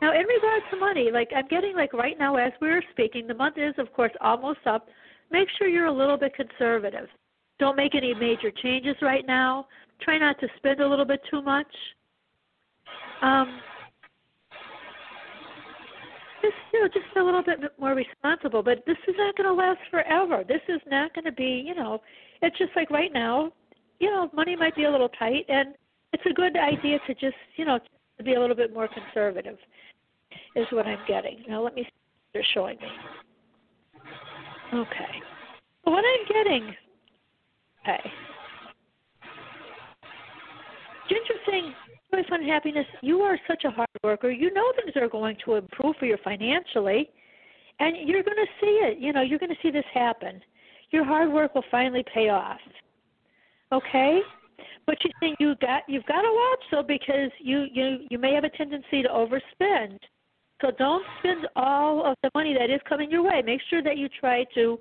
Now, in regards to money, like I'm getting like right now as we're speaking, the month is of course almost up. Make sure you're a little bit conservative. Don't make any major changes right now. Try not to spend a little bit too much. Um, just you know, just a little bit more responsible. But this is not going to last forever. This is not going to be, you know, it's just like right now, you know, money might be a little tight, and it's a good idea to just, you know, to be a little bit more conservative. Is what I'm getting. Now let me see what they're showing me. Okay. What I'm getting. Okay. Ginger saying joy, fun, happiness. You are such a hard worker. You know things are going to improve for you financially, and you're going to see it. You know, you're going to see this happen. Your hard work will finally pay off. Okay, but you think you got you've got to watch though because you you you may have a tendency to overspend. So don't spend all of the money that is coming your way. Make sure that you try to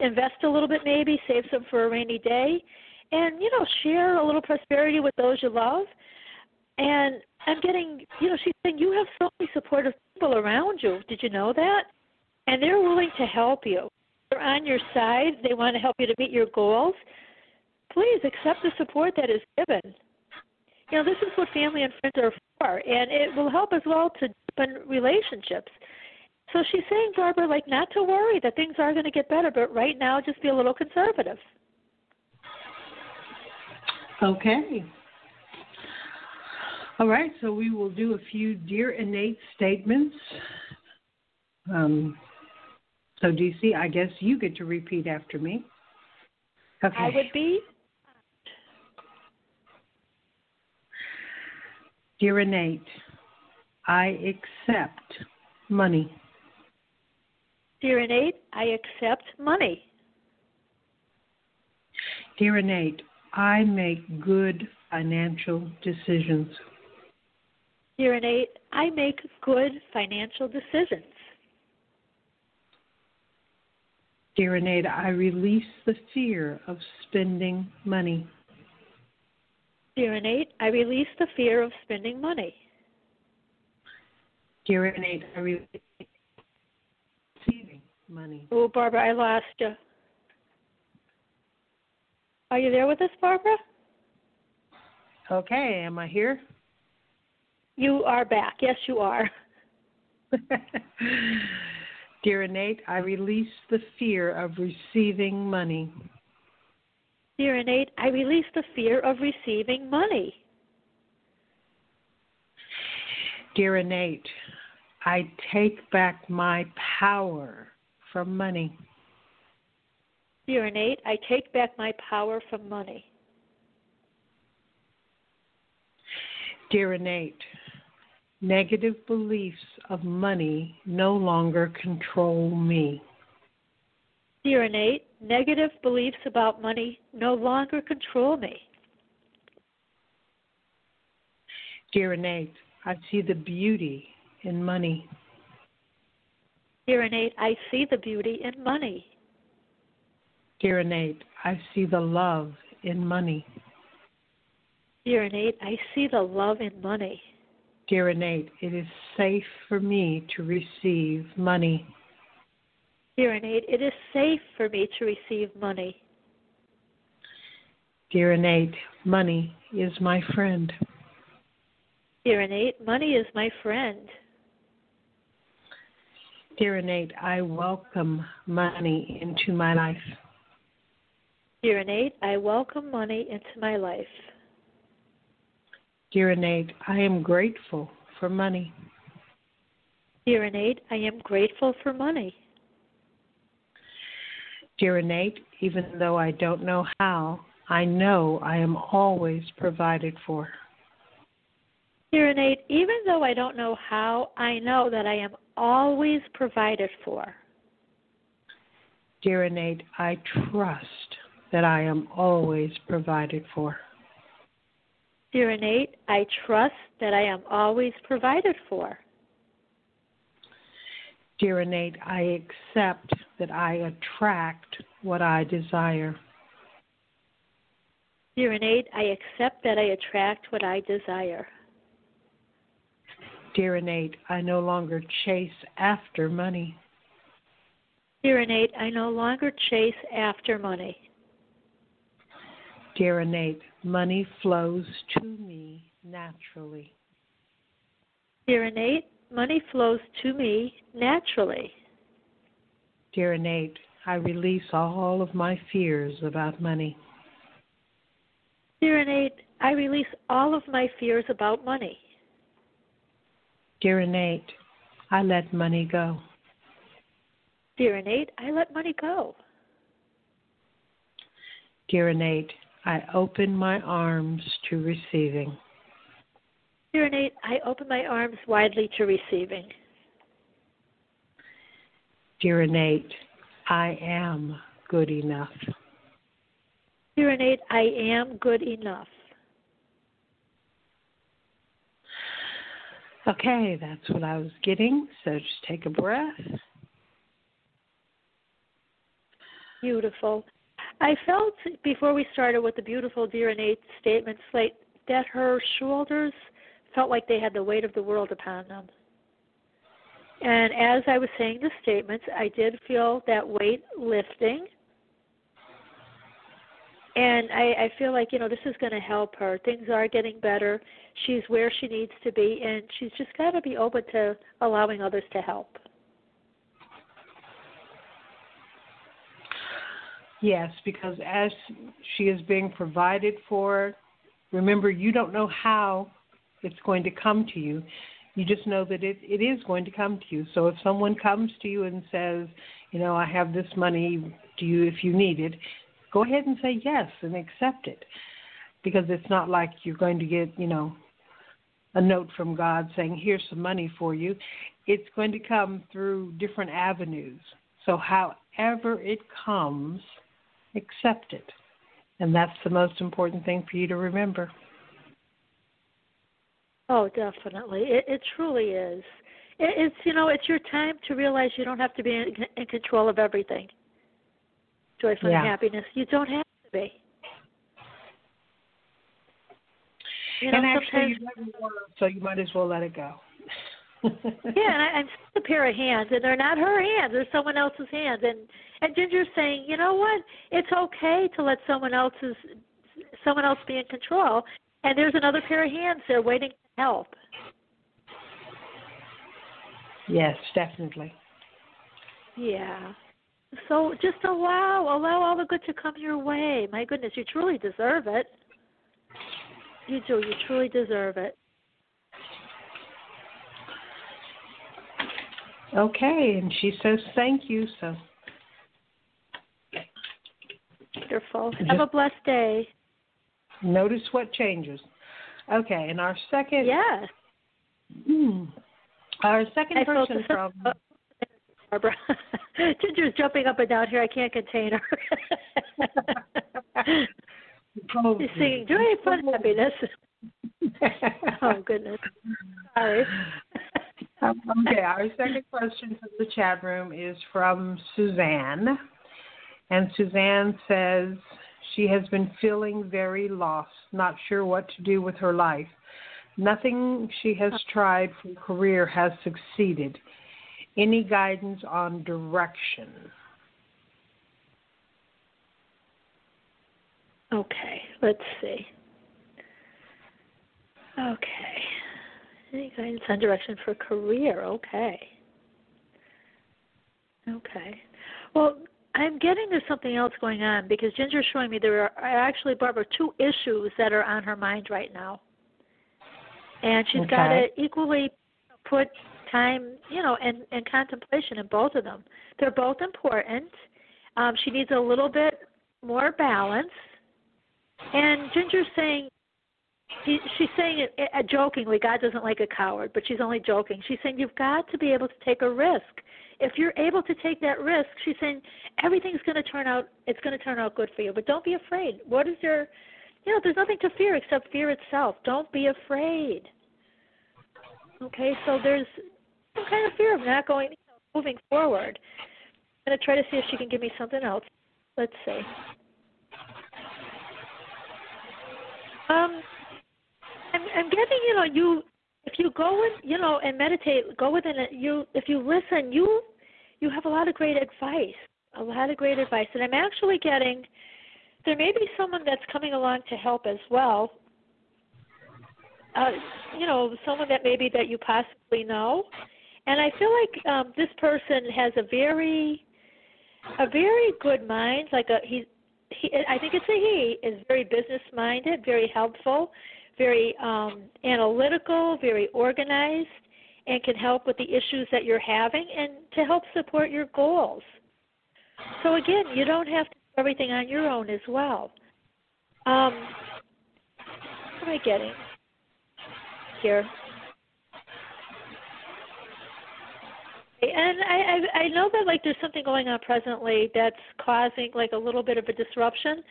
invest a little bit, maybe save some for a rainy day, and you know share a little prosperity with those you love and I'm getting, you know, she's saying you have so many supportive people around you. Did you know that? And they're willing to help you. They're on your side. They want to help you to meet your goals. Please accept the support that is given. You know, this is what family and friends are for, and it will help as well to deepen relationships. So she's saying, Barbara, like not to worry that things are going to get better, but right now just be a little conservative. Okay. All right, so we will do a few dear innate statements. Um, so, DC, I guess you get to repeat after me. Okay. I would be. Dear innate, I accept money. Dear innate, I accept money. Dear innate, I make good financial decisions. Dear innate, I make good financial decisions. Dear innate, I release the fear of spending money. Dear innate, I release the fear of spending money. Dear innate, I release receiving money. Oh, Barbara, I lost you. Are you there with us, Barbara? Okay, am I here? You are back. Yes, you are. Dear innate, I release the fear of receiving money. Dear innate, I release the fear of receiving money. Dear innate, I take back my power from money. Dear innate, I take back my power from money. Dear innate, Negative beliefs of money no longer control me. Dear innate, negative beliefs about money no longer control me. Dear innate, I see the beauty in money. Dear innate, I see the beauty in money. Dear innate, I see the love in money. Dear innate, I see the love in money. Dear it is safe for me to receive money. Dear innate, it is safe for me to receive money. Dear Innate, money is my friend. Dear Innate, money is my friend. Dear Innate, I welcome money into my life. Dear Innate, I welcome money into my life. Dear Innate, I am grateful for money. Dear Innate, I am grateful for money. Dear Innate, even though I don't know how, I know I am always provided for. Dear Innate, even though I don't know how, I know that I am always provided for. Dear Innate, I trust that I am always provided for. Dear Innate, I trust that I am always provided for. Dear Innate, I accept that I attract what I desire. Dear Innate, I accept that I attract what I desire. Dear Innate, I no longer chase after money. Dear Innate, I no longer chase after money. Dear Innate, money flows to me naturally. Dear Innate, money flows to me naturally. Dear Innate, I release all of my fears about money. Dear Innate, I release all of my fears about money. Dear Innate, I let money go. Dear Innate, I let money go. Dear Innate, I open my arms to receiving. Dear Innate, I open my arms widely to receiving. Dear Innate, I am good enough. Dear Innate, I am good enough. Okay, that's what I was getting. So just take a breath. Beautiful. I felt before we started with the beautiful Dear Innate statements like that her shoulders felt like they had the weight of the world upon them. And as I was saying the statements, I did feel that weight lifting. And I, I feel like, you know, this is going to help her. Things are getting better. She's where she needs to be, and she's just got to be open to allowing others to help. Yes, because as she is being provided for, remember, you don't know how it's going to come to you. You just know that it, it is going to come to you. So if someone comes to you and says, you know, I have this money, do you if you need it, go ahead and say yes and accept it. Because it's not like you're going to get, you know, a note from God saying, here's some money for you. It's going to come through different avenues. So however it comes, accept it. And that's the most important thing for you to remember. Oh, definitely. It, it truly is. It, it's you know, it's your time to realize you don't have to be in, in control of everything. Joyful yeah. and happiness. You don't have to be. You and actually, you never were, so you might as well let it go. yeah, and I, I'm a pair of hands, and they're not her hands; they're someone else's hands. And and Ginger's saying, you know what? It's okay to let someone else's someone else be in control. And there's another pair of hands there waiting help. Yes, definitely. Yeah. So just allow allow all the good to come your way. My goodness, you truly deserve it. You do. You truly deserve it. Okay, and she says thank you. So wonderful. Have a blessed day. Notice what changes. Okay, and our second. Yes. Hmm, our second I person from. Barbara. Ginger's jumping up and down here. I can't contain her. She's singing joy, fun, happiness. oh goodness. Sorry. Um, okay, our second question from the chat room is from Suzanne. And Suzanne says she has been feeling very lost, not sure what to do with her life. Nothing she has tried for career has succeeded. Any guidance on direction? Okay. Let's see. Okay. Any guidance on direction for career? Okay. Okay. Well, I'm getting there's something else going on because Ginger's showing me there are actually, Barbara, two issues that are on her mind right now. And she's Okay. got to equally put time, you know, and, and contemplation in both of them. They're both important. Um, she needs a little bit more balance. And Ginger's saying, he, she's saying it uh, jokingly, God doesn't like a coward, but she's only joking. She's saying you've got to be able to take a risk. If you're able to take that risk, she's saying everything's going to turn out. It's going to turn out good for you, but don't be afraid. What is your, you know, there's nothing to fear except fear itself. Don't be afraid. Okay, so there's some kind of fear of not going, you know, moving forward. I'm going to try to see if she can give me something else. Let's see. Um, I'm, I'm getting, you know, you if you go with, you know, and meditate, go within it. You if you listen, you you have a lot of great advice, a lot of great advice, and I'm actually getting. There may be someone that's coming along to help as well. Uh, you know, someone that maybe that you possibly know, and I feel like um, this person has a very, a very good mind. Like a he, he. I think it's a he. Is very business minded, very helpful very um, analytical, very organized, and can help with the issues that you're having and to help support your goals. So again, you don't have to do everything on your own as well. Um, what am I getting here? And I, I I know that like there's something going on presently that's causing like a little bit of a disruption,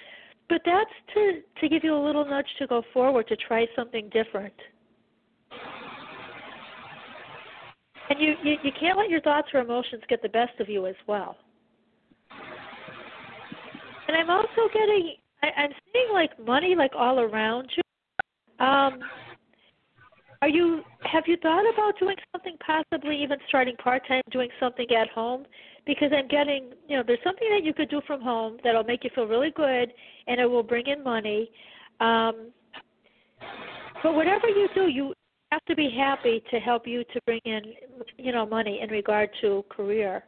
but that's to to give you a little nudge to go forward to try something different. And you, you you can't let your thoughts or emotions get the best of you as well. And I'm also getting I, I'm seeing like money like all around you. Um are you have you thought about doing something possibly even starting part time doing something at home? Because I'm getting you know, there's something that you could do from home that'll make you feel really good and it will bring in money. Um but whatever you do, you have to be happy to help you to bring in you know, money in regard to career.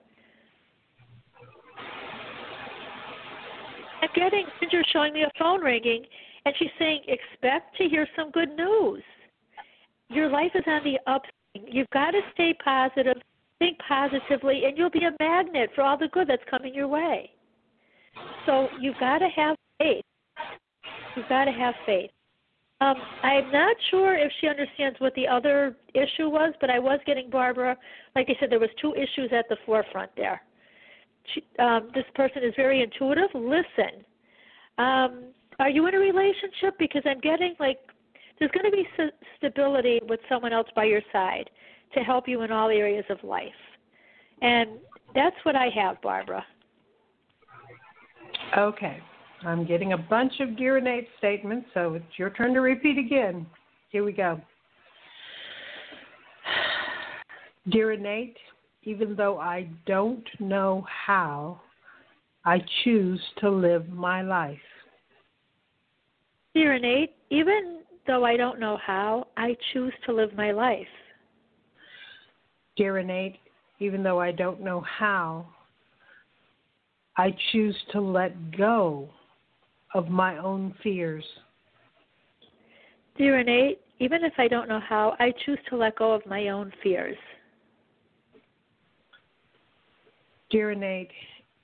I'm getting Ginger showing me a phone ringing and she's saying, Expect to hear some good news your life is on the upswing. You've got to stay positive, think positively, and you'll be a magnet for all the good that's coming your way. So you've got to have faith. You've got to have faith. Um, I'm not sure if she understands what the other issue was, but I was getting Barbara. Like I said, there was two issues at the forefront there. She, um, this person is very intuitive. Listen. Um, are you in a relationship? Because I'm getting like there's going to be st- stability with someone else by your side to help you in all areas of life. And that's what I have, Barbara. Okay. I'm getting a bunch of Dear innate statements, so it's your turn to repeat again. Here we go. Dear innate, even though I don't know how, I choose to live my life. Dear innate, even though I don't know how, I choose to live my life. Dear innate, even though I don't know how, I choose to let go of my own fears. Dear innate, even if I don't know how, I choose to let go of my own fears. Dear innate,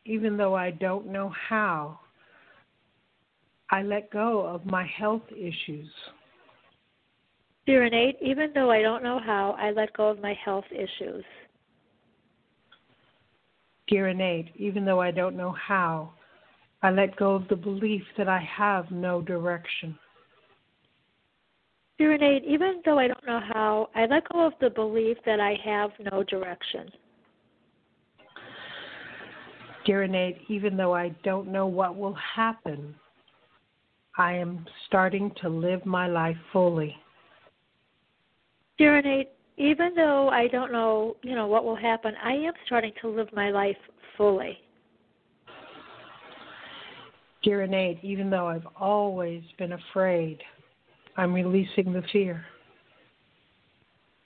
even though I don't know how, I let go of my health issues. Dear innate, even though I don't know how, I let go of my health issues. Dear innate, even though I don't know how, I let go of the belief that I have no direction. Dear innate, even though I don't know how, I let go of the belief that I have no direction. Dear even though I don't know what will happen, I am starting to live my life fully. Dear innate, even though I don't know, you know, what will happen, I am starting to live my life fully. Dear innate, even though I've always been afraid, I'm releasing the fear.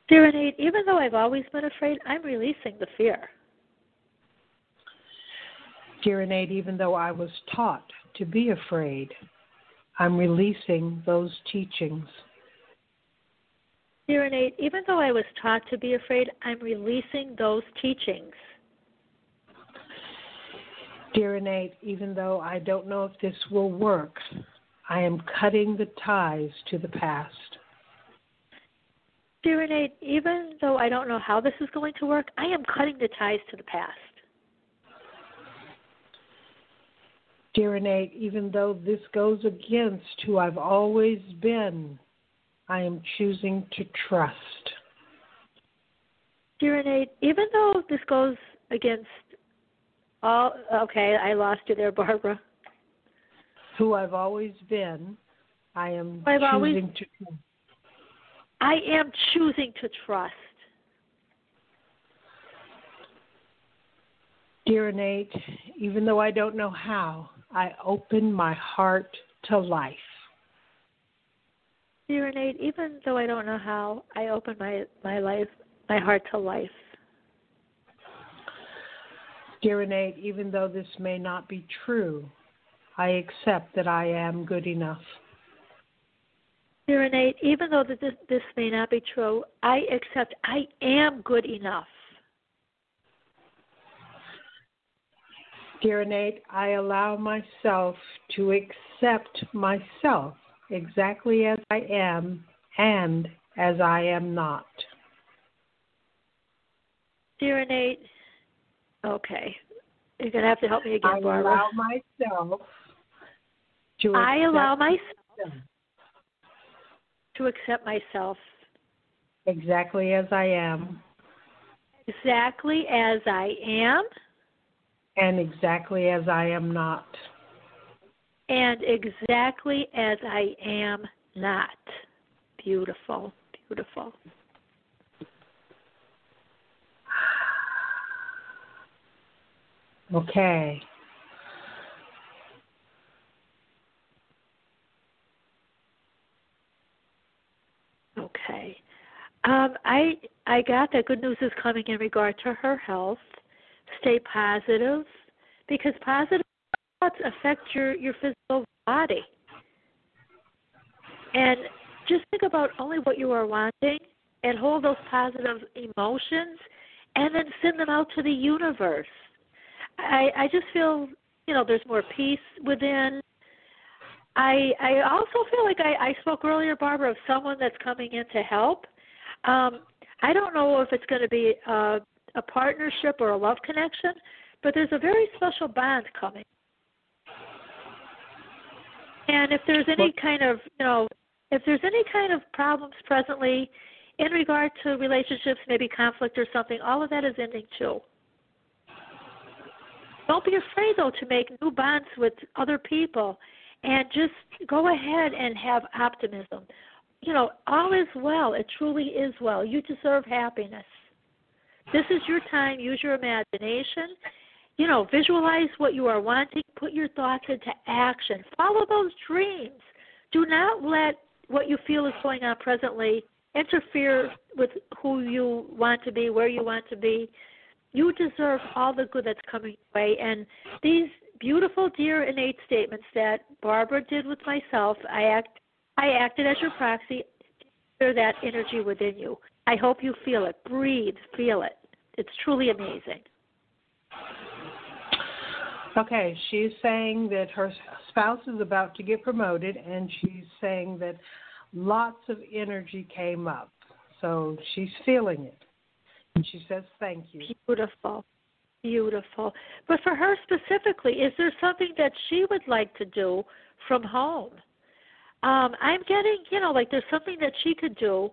Dear innate, even though I've always been afraid, I'm releasing the fear. Dear innate, even though I was taught to be afraid, I'm releasing those teachings. Dear innate, even though I was taught to be afraid, I'm releasing those teachings. Dear innate, even though I don't know if this will work, I am cutting the ties to the past. Dear innate, even though I don't know how this is going to work, I am cutting the ties to the past. Dear innate, even though this goes against who I've always been, I am choosing to trust. Dear innate, even though this goes against all, okay, I lost you there, Barbara. Who I've always been, I am I've choosing always, to trust. I am choosing to trust. Dear innate, even though I don't know how, I open my heart to life. Dear innate, even though I don't know how, I open my my life, my heart to life. Dear innate, even though this may not be true, I accept that I am good enough. Dear innate, even though this this may not be true, I accept I am good enough. Dear innate, I allow myself to accept myself exactly as I am and as I am not. Dear innate, okay, you're gonna have to help me again, I Barbara. allow myself to I allow myself to accept myself exactly as I am exactly as I am and exactly as I am not. And exactly as I am not. Beautiful, beautiful. Okay. Okay. Um, I I got that good news is coming in regard to her health. Stay positive because positive thoughts affect your your physical body. And just think about only what you are wanting and hold those positive emotions and then send them out to the universe. I I just feel, you know, there's more peace within. I I also feel like I, I spoke earlier, Barbara, of someone that's coming in to help. Um, I don't know if it's going to be a, a partnership or a love connection, but there's a very special bond coming. And if there's any kind of, you know, if there's any kind of problems presently in regard to relationships, maybe conflict or something, all of that is ending too. Don't be afraid though to make new bonds with other people and just go ahead and have optimism. You know, all is well. It truly is well. You deserve happiness. This is your time. Use your imagination. You know, visualize what you are wanting. Put your thoughts into action. Follow those dreams. Do not let what you feel is going on presently interfere with who you want to be, where you want to be. You deserve all the good that's coming your way. And these beautiful, dear, innate statements that Barbara did with myself, I act, I acted as your proxy. Clear that energy within you. I hope you feel it. Breathe, feel it. It's truly amazing. Okay, she's saying that her spouse is about to get promoted, and she's saying that lots of energy came up. So she's feeling it. And she says, Thank you. Beautiful. Beautiful. But for her specifically, is there something that she would like to do from home? Um, I'm getting, you know, like there's something that she could do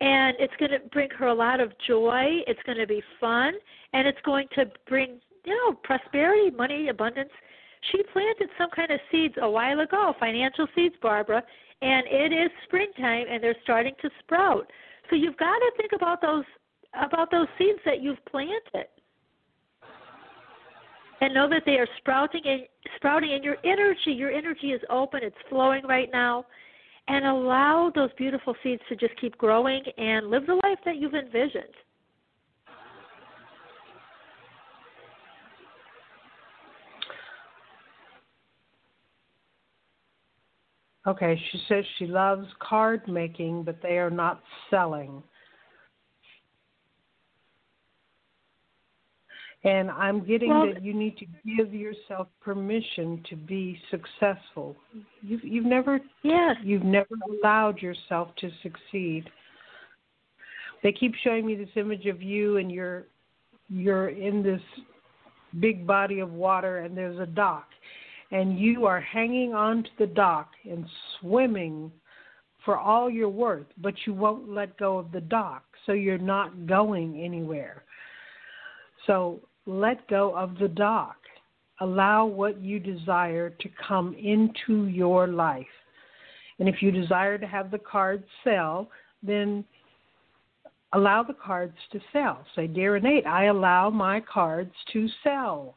and it's going to bring her a lot of joy. It's going to be fun, and it's going to bring you know prosperity, money, abundance. She planted some kind of seeds a while ago, financial seeds, Barbara, and it is springtime, and they're starting to sprout. So you've got to think about those about those seeds that you've planted. and know that they are sprouting and sprouting in your energy. Your energy is open; it's flowing right now, and allow those beautiful seeds to just keep growing and live the life that you've envisioned. Okay, she says she loves card making, but they are not selling. And I'm getting well, that you need to give yourself permission to be successful. You've you've never yes. you've never allowed yourself to succeed. They keep showing me this image of you and you're you're in this big body of water and there's a dock and you are hanging on to the dock and swimming for all you're worth, but you won't let go of the dock, so you're not going anywhere. So let go of the dock. Allow what you desire to come into your life. And if you desire to have the cards sell, then allow the cards to sell. Say, Dear Innate, I allow my cards to sell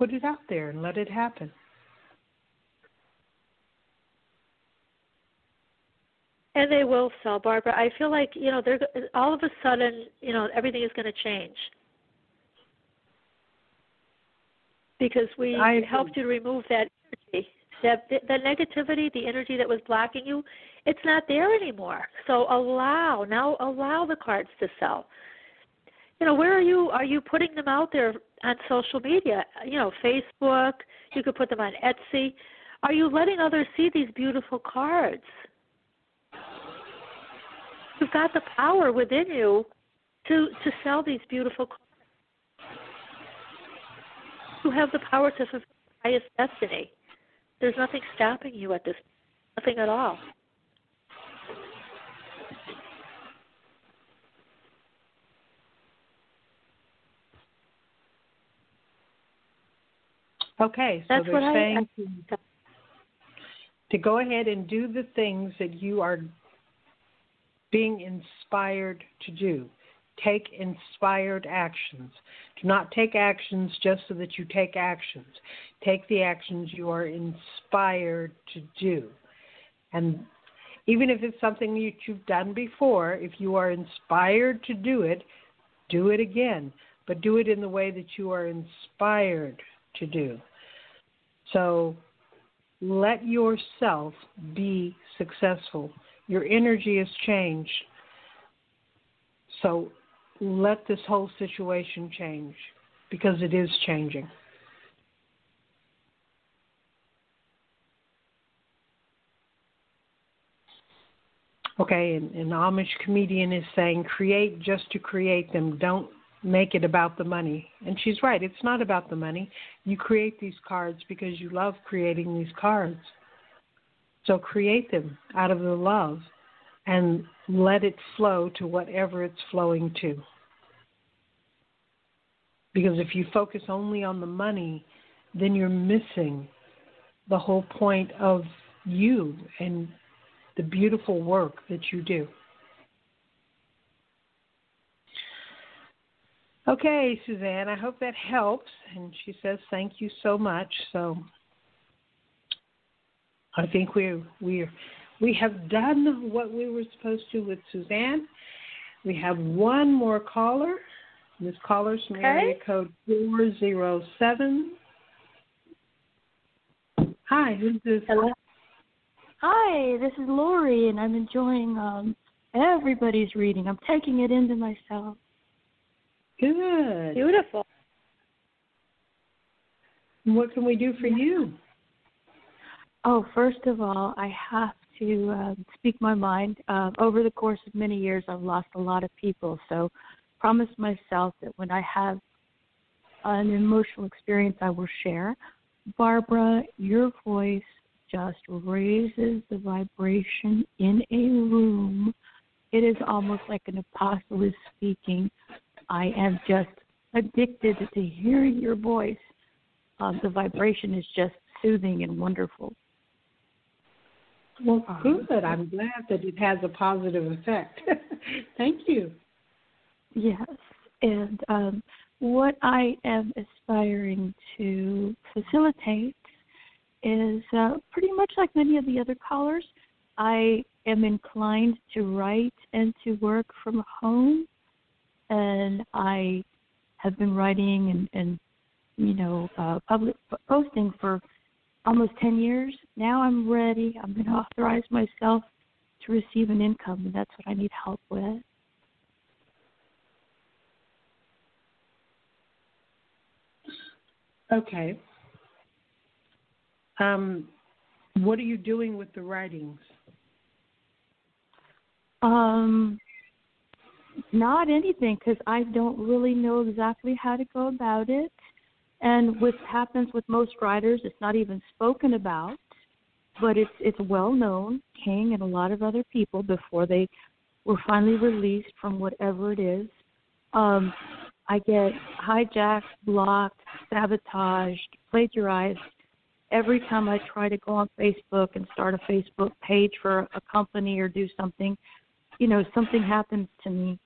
put it out there and let it happen. And they will sell, Barbara. I feel like you know they're all of a sudden you know everything is going to change because we I helped you to remove that energy, that that negativity, the energy that was blocking you. It's not there anymore. So allow now allow the cards to sell. You know where are you? Are you putting them out there on social media, you know, Facebook, you could put them on Etsy. Are you letting others see these beautiful cards? You've got the power within you to to sell these beautiful cards. You have the power to fulfill highest destiny. There's nothing stopping you at this nothing at all. Okay, so That's they're what saying I, to, to go ahead and do the things that you are being inspired to do. Take inspired actions. Do not take actions just so that you take actions. Take the actions you are inspired to do. And even if it's something that you've done before, if you are inspired to do it, do it again. But do it in the way that you are inspired to do. So let yourself be successful. Your energy has changed. So let this whole situation change because it is changing. Okay, and an Amish comedian is saying, create just to create them. Don't make it about the money. And she's right, it's not about the money. You create these cards because you love creating these cards. So create them out of the love and let it flow to whatever it's flowing to. Because if you focus only on the money, then you're missing the whole point of you and the beautiful work that you do. Okay, Suzanne, I hope that helps. And she says, thank you so much. So I think we we we have done what we were supposed to with Suzanne. We have one more caller. This caller's from okay. area code 407. Hi, who's this? Hello. Hi, this is Lori, and I'm enjoying um, everybody's reading. I'm taking it into myself. Good. Beautiful. What can we do for you? Oh, first of all, I have to uh, speak my mind. Uh, over the course of many years, I've lost a lot of people. So, promise myself that when I have an emotional experience, I will share. Barbara, your voice just raises the vibration in a room. It is almost like an apostle is speaking. I am just addicted to hearing your voice. Um, the vibration is just soothing and wonderful. Well, good. I'm glad that it has a positive effect. Thank you. Yes, and um, what I am aspiring to facilitate is uh, pretty much like many of the other callers. I am inclined to write and to work from home, and I have been writing and, and you know, uh, public posting for almost 10 years. Now I'm ready. I'm going to authorize myself to receive an income, and that's what I need help with. Okay. Um, what are you doing with the writings? Um, not anything because I don't really know exactly how to go about it. And what happens with most writers, it's not even spoken about, but it's it's well known. King and a lot of other people before they were finally released from whatever it is. Um, I get hijacked, blocked, sabotaged, plagiarized every time I try to go on Facebook and start a Facebook page for a company or do something. You know, something happens to me,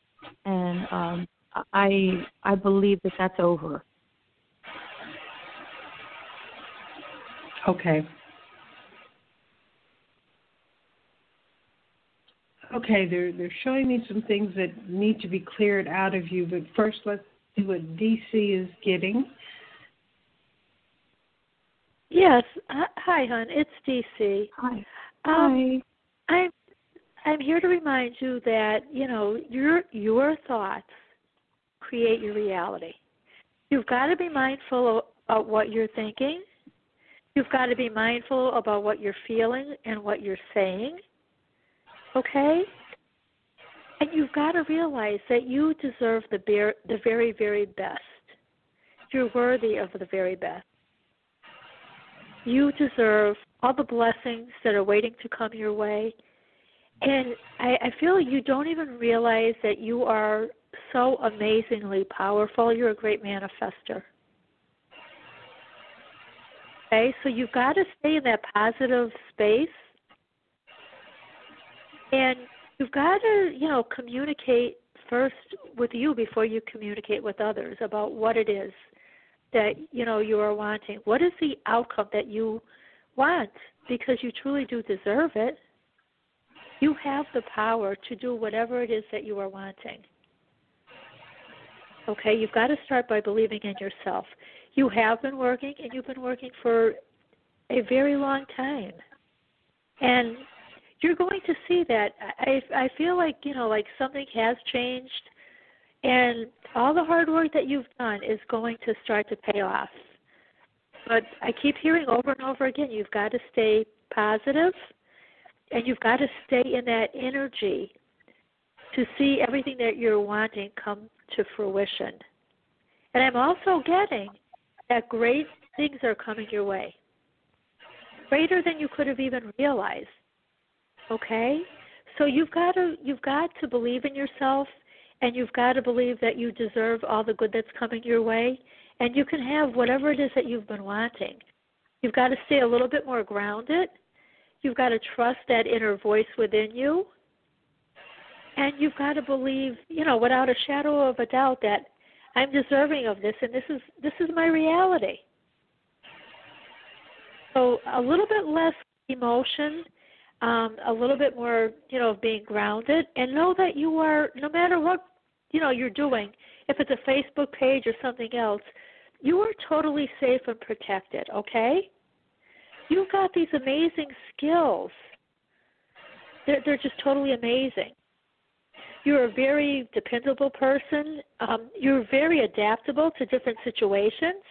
and um, I I believe that that's over. Okay. Okay, they're they're showing me some things that need to be cleared out of you, but first let's see what DC is getting. Yes. Hi, hon. It's DC. Hi. Um, Hi. I'm I'm here to remind you that you know your your thoughts create your reality. You've got to be mindful of, what you're thinking You've got to be mindful about what you're feeling and what you're saying. Okay? And you've got to realize that you deserve the the very very best. You're worthy of the very best. You deserve all the blessings that are waiting to come your way. And I, I feel you don't even realize that you are so amazingly powerful. You're a great manifester. Okay, so you've got to stay in that positive space. And you've got to, you know, communicate first with you before you communicate with others about what it is that, you know, you are wanting. What is the outcome that you want? Because you truly do deserve it. You have the power to do whatever it is that you are wanting. Okay, you've got to start by believing in yourself you have been working and you've been working for a very long time. And you're going to see that I I feel like, you know, like something has changed and all the hard work that you've done is going to start to pay off. But I keep hearing over and over again, you've got to stay positive and you've got to stay in that energy to see everything that you're wanting come to fruition. And I'm also getting that great things are coming your way, greater than you could have even realized. Okay, so you've got to you've got to believe in yourself, and you've got to believe that you deserve all the good that's coming your way, and you can have whatever it is that you've been wanting. You've got to stay a little bit more grounded. You've got to trust that inner voice within you. And you've got to believe, you know, without a shadow of a doubt that I'm deserving of this, and this is this is my reality. So a little bit less emotion, um, a little bit more, you know, of being grounded, and know that you are, no matter what, you know, you're doing. If it's a Facebook page or something else, you are totally safe and protected. Okay? You've got these amazing skills. They're they're just totally amazing. You're a very dependable person. Um, you're very adaptable to different situations,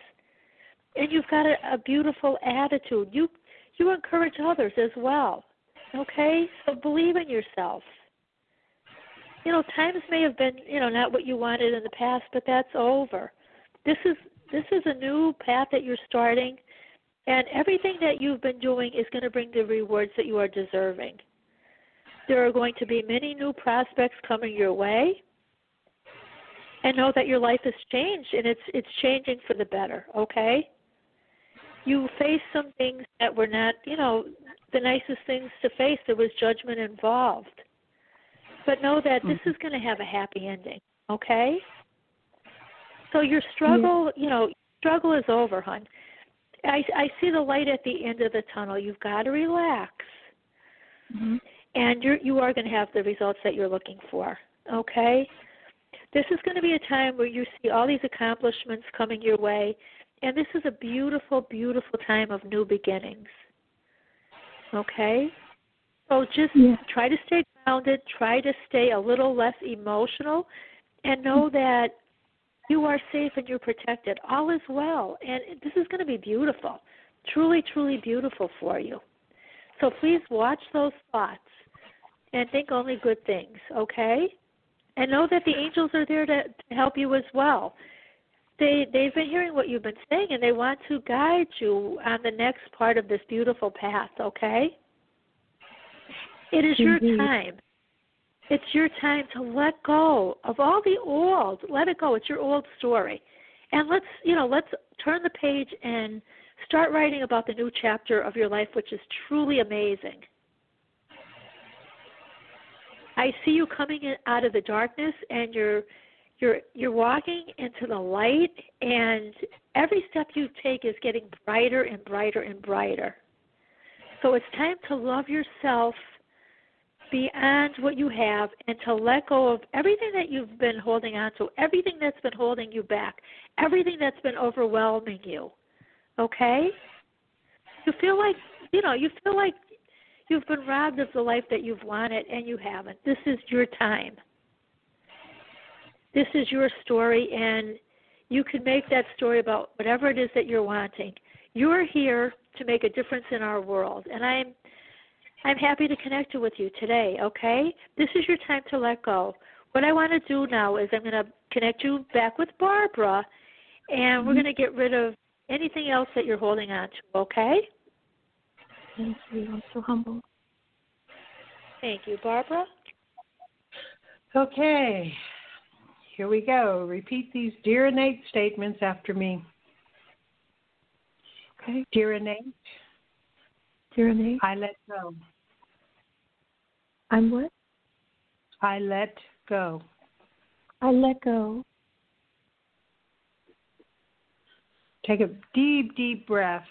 and you've got a, a beautiful attitude. You you encourage others as well. Okay, so believe in yourself. You know, times may have been you know not what you wanted in the past, but that's over. This is this is a new path that you're starting, and everything that you've been doing is going to bring the rewards that you are deserving. There are going to be many new prospects coming your way. And know that your life has changed and it's it's changing for the better, okay? You faced some things that were not, you know, the nicest things to face. There was judgment involved. But know that this mm-hmm. is going to have a happy ending, okay? So your struggle, yeah. you know, struggle is over, hon. I I see the light at the end of the tunnel. You've got to relax. Mm-hmm. And you're you are going to have the results that you're looking for. Okay? This is going to be a time where you see all these accomplishments coming your way, and this is a beautiful, beautiful time of new beginnings. Okay? So just yeah. try to stay grounded, try to stay a little less emotional, and know that you are safe and you're protected. All is well. And this is going to be beautiful. Truly, truly beautiful for you. So please watch those thoughts and think only good things, okay? And know that the angels are there to, to help you as well. They they've been hearing what you've been saying and they want to guide you on the next part of this beautiful path, okay? It is your time. It's your time to let go of all the old. Let it go. It's your old story. And let's, you know, let's turn the page and start writing about the new chapter of your life which is truly amazing. I see you coming in out of the darkness and you're you're you're walking into the light and every step you take is getting brighter and brighter and brighter. So it's time to love yourself beyond what you have and to let go of everything that you've been holding on to, everything that's been holding you back, everything that's been overwhelming you. Okay? You feel like, you know, you feel like you've been robbed of the life that you've wanted and you haven't. This is your time. This is your story and you can make that story about whatever it is that you're wanting. You're here to make a difference in our world and I'm I'm happy to connect with you today, okay? This is your time to let go. What I want to do now is I'm going to connect you back with Barbara, and mm-hmm. we're going to get rid of anything else that you're holding on to, okay? Thank you. I'm so humble. Thank you, Barbara. Okay, here we go. Repeat these dear innate statements after me. Okay. Dear innate. Dear innate. I let go. I'm what? I let go. I let go. Take a deep, deep breath.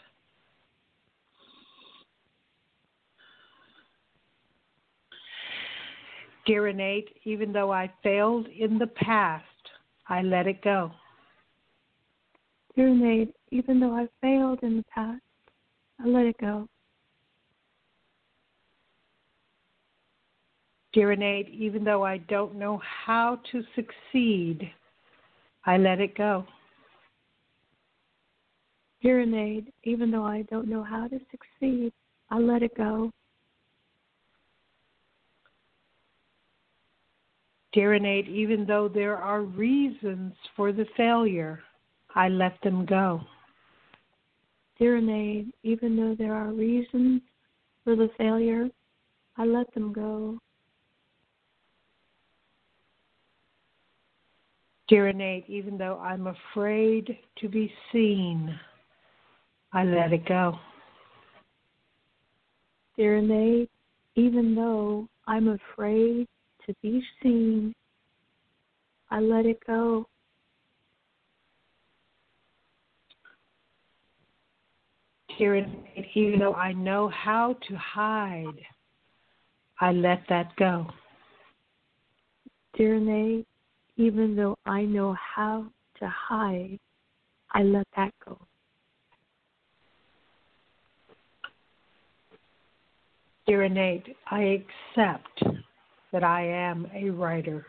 Dear innate, even though I failed in the past, I let it go. Dear innate, even though I failed in the past, I let it go. Dear innate, even though I don't know how to succeed, I let it go. Dear innate, even though I don't know how to succeed, I let it go. Dear innate, even though there are reasons for the failure, I let them go. Dear innate, even though there are reasons for the failure, I let them go. Dear innate, even though I'm afraid to be seen, I let it go. Dear innate, even though I'm afraid to be seen, I let it go. Dear innate, even though I know how to hide, I let that go. Dear innate, even though I know how to hide, I let that go. Dear innate, I accept that I am a writer.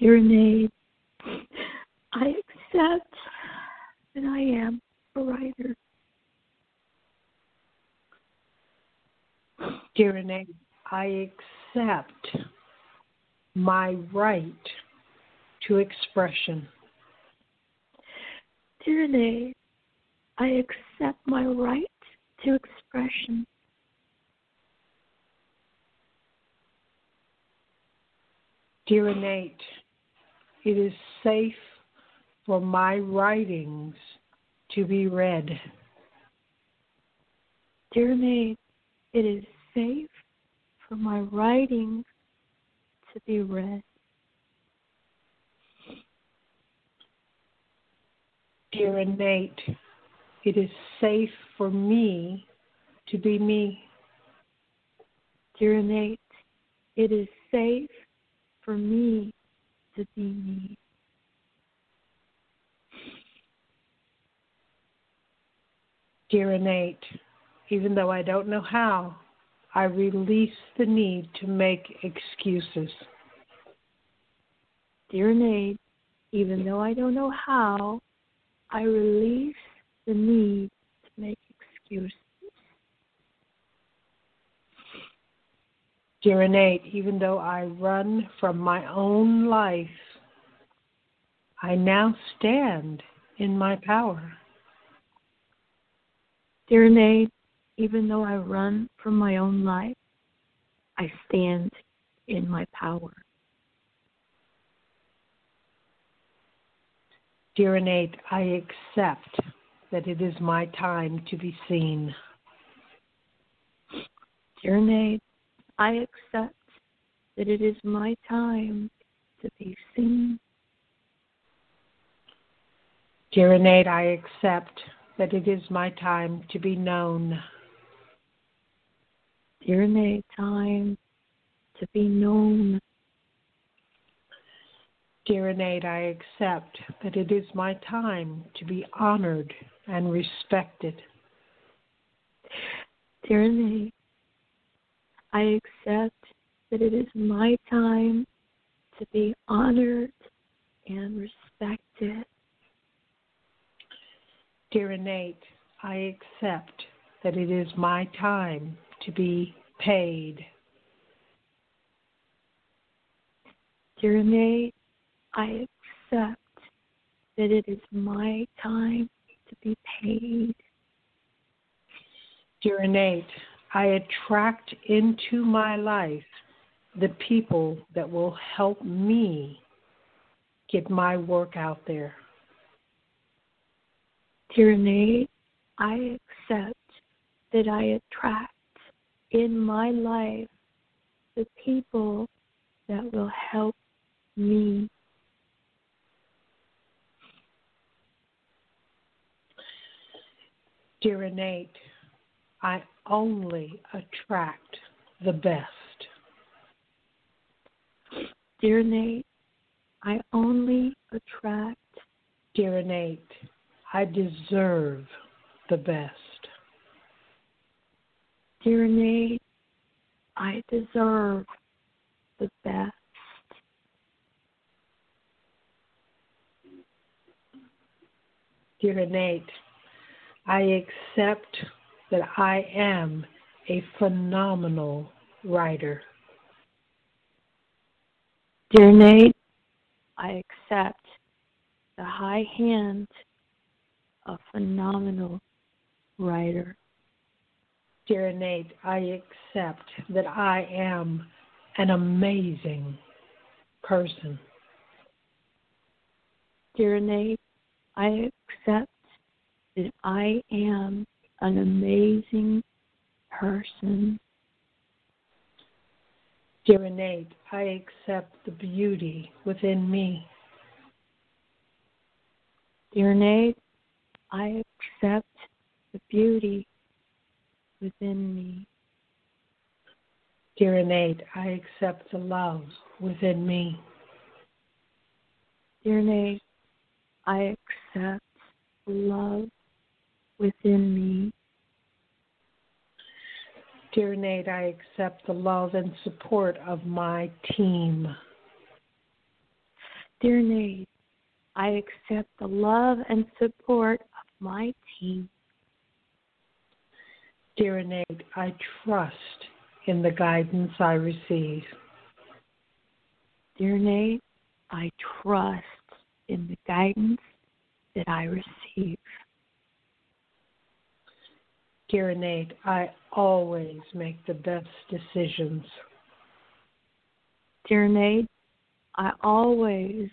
Dear innate, I accept that I am a writer. Dear innate, I accept my right to expression. Dear innate, I accept my right to expression. Dear innate, it is safe for my writings to be read. Dear innate, it is safe for my writings to be read. Dear innate, it is safe for me to be me. Dear innate, it is safe for me to be me. Dear innate, even though I don't know how, I release the need to make excuses. Dear innate, even though I don't know how, I release the need to make excuses. Dear innate, even though I run from my own life, I now stand in my power. Dear innate, even though I run from my own life, I stand in my power. Dear innate, I accept that it is my time to be seen. Dear innate, I accept that it is my time to be seen. Dear innate, I accept that it is my time to be known. Dear innate, time to be known. Dear innate, I accept that it is my time to be honored and respected. Dear innate, I accept that it is my time to be honored and respected. Dear innate, I accept that it is my time to be paid. Dear innate, I accept that it is my time to be paid. Dear innate, I attract into my life the people that will help me get my work out there. Dear innate, I accept that I attract in my life the people that will help me. Dear innate, I only attract the best. Dear innate, I only attract. Dear innate, I deserve the best. Dear innate, I deserve the best. Dear innate, I accept that I am a phenomenal writer. Dear innate, I accept the high hand of phenomenal writer. Dear innate, I accept that I am an amazing person. Dear innate, I accept that I am an amazing person. Dear innate, I accept the beauty within me. Dear innate, I accept the beauty within me. Dear innate, I accept the love within me. Dear innate, I accept love within me. Dear innate, I accept the love and support of my team. Dear innate, I accept the love and support of my team. Dear innate, I trust in the guidance I receive. Dear innate, I trust in the guidance that I receive. Dear innate, I always make the best decisions. Dear innate, I always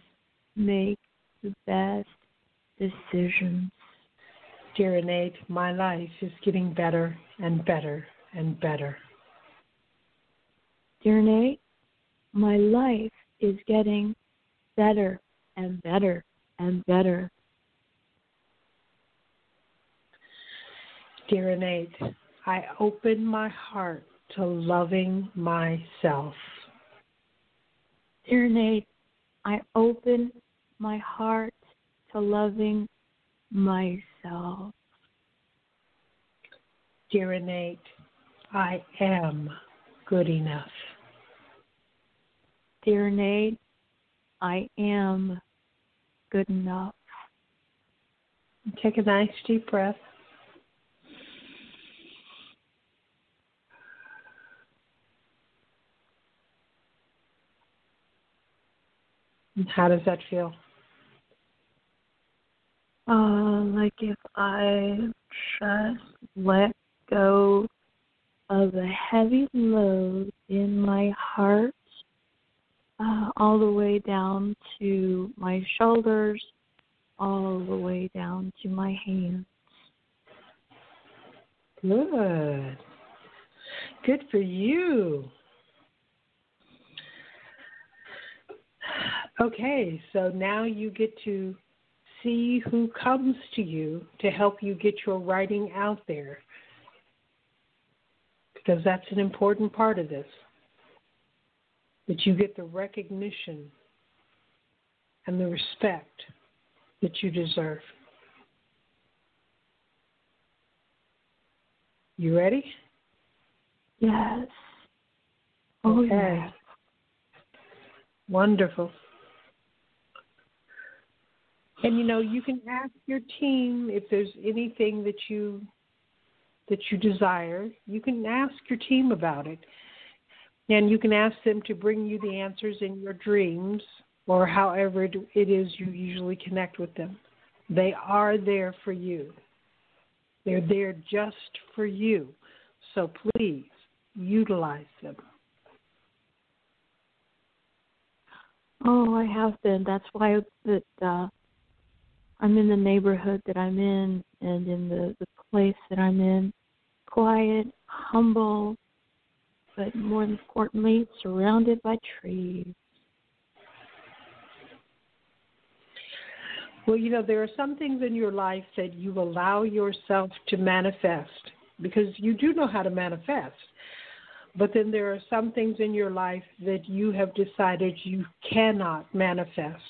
make the best decisions. Dear innate, my life is getting better and better and better. Dear innate, my life is getting better and better and better. Dear Innate, I open my heart to loving myself. Dear innate, I open my heart to loving myself. Dear Innate, I am good enough. Dear innate, I am good enough. Take a nice deep breath. How does that feel? Uh, like if I just let go of the heavy load in my heart, uh, all the way down to my shoulders, all the way down to my hands. Good. Good for you. Okay, so now you get to see who comes to you to help you get your writing out there. Because that's an important part of this. That you get the recognition and the respect that you deserve. You ready? Yes. Oh, okay. yes. Wonderful. And you know, you can ask your team if there's anything that you that you desire. You can ask your team about it. And you can ask them to bring you the answers in your dreams or however it is you usually connect with them. They are there for you. They're there just for you. So please utilize them. Oh, I have been. That's why that uh, I'm in the neighborhood that I'm in and in the, the place that I'm in. Quiet, humble, but more importantly, surrounded by trees. Well, you know, there are some things in your life that you allow yourself to manifest because you do know how to manifest. But then there are some things in your life that you have decided you cannot manifest.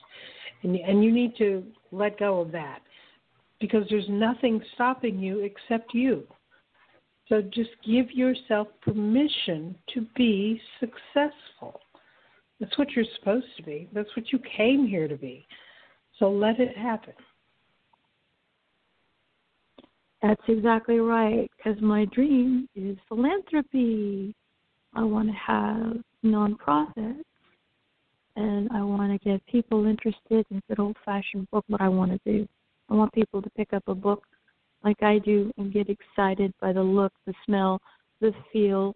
And, and you need to let go of that because there's nothing stopping you except you. So just give yourself permission to be successful. That's what you're supposed to be. That's what you came here to be. So let it happen. That's exactly right, because my dream is philanthropy. I want to have nonprofits, and I want to get people interested in good old fashioned book. What I want to do, I want people to pick up a book like I do and get excited by the look, the smell, the feel,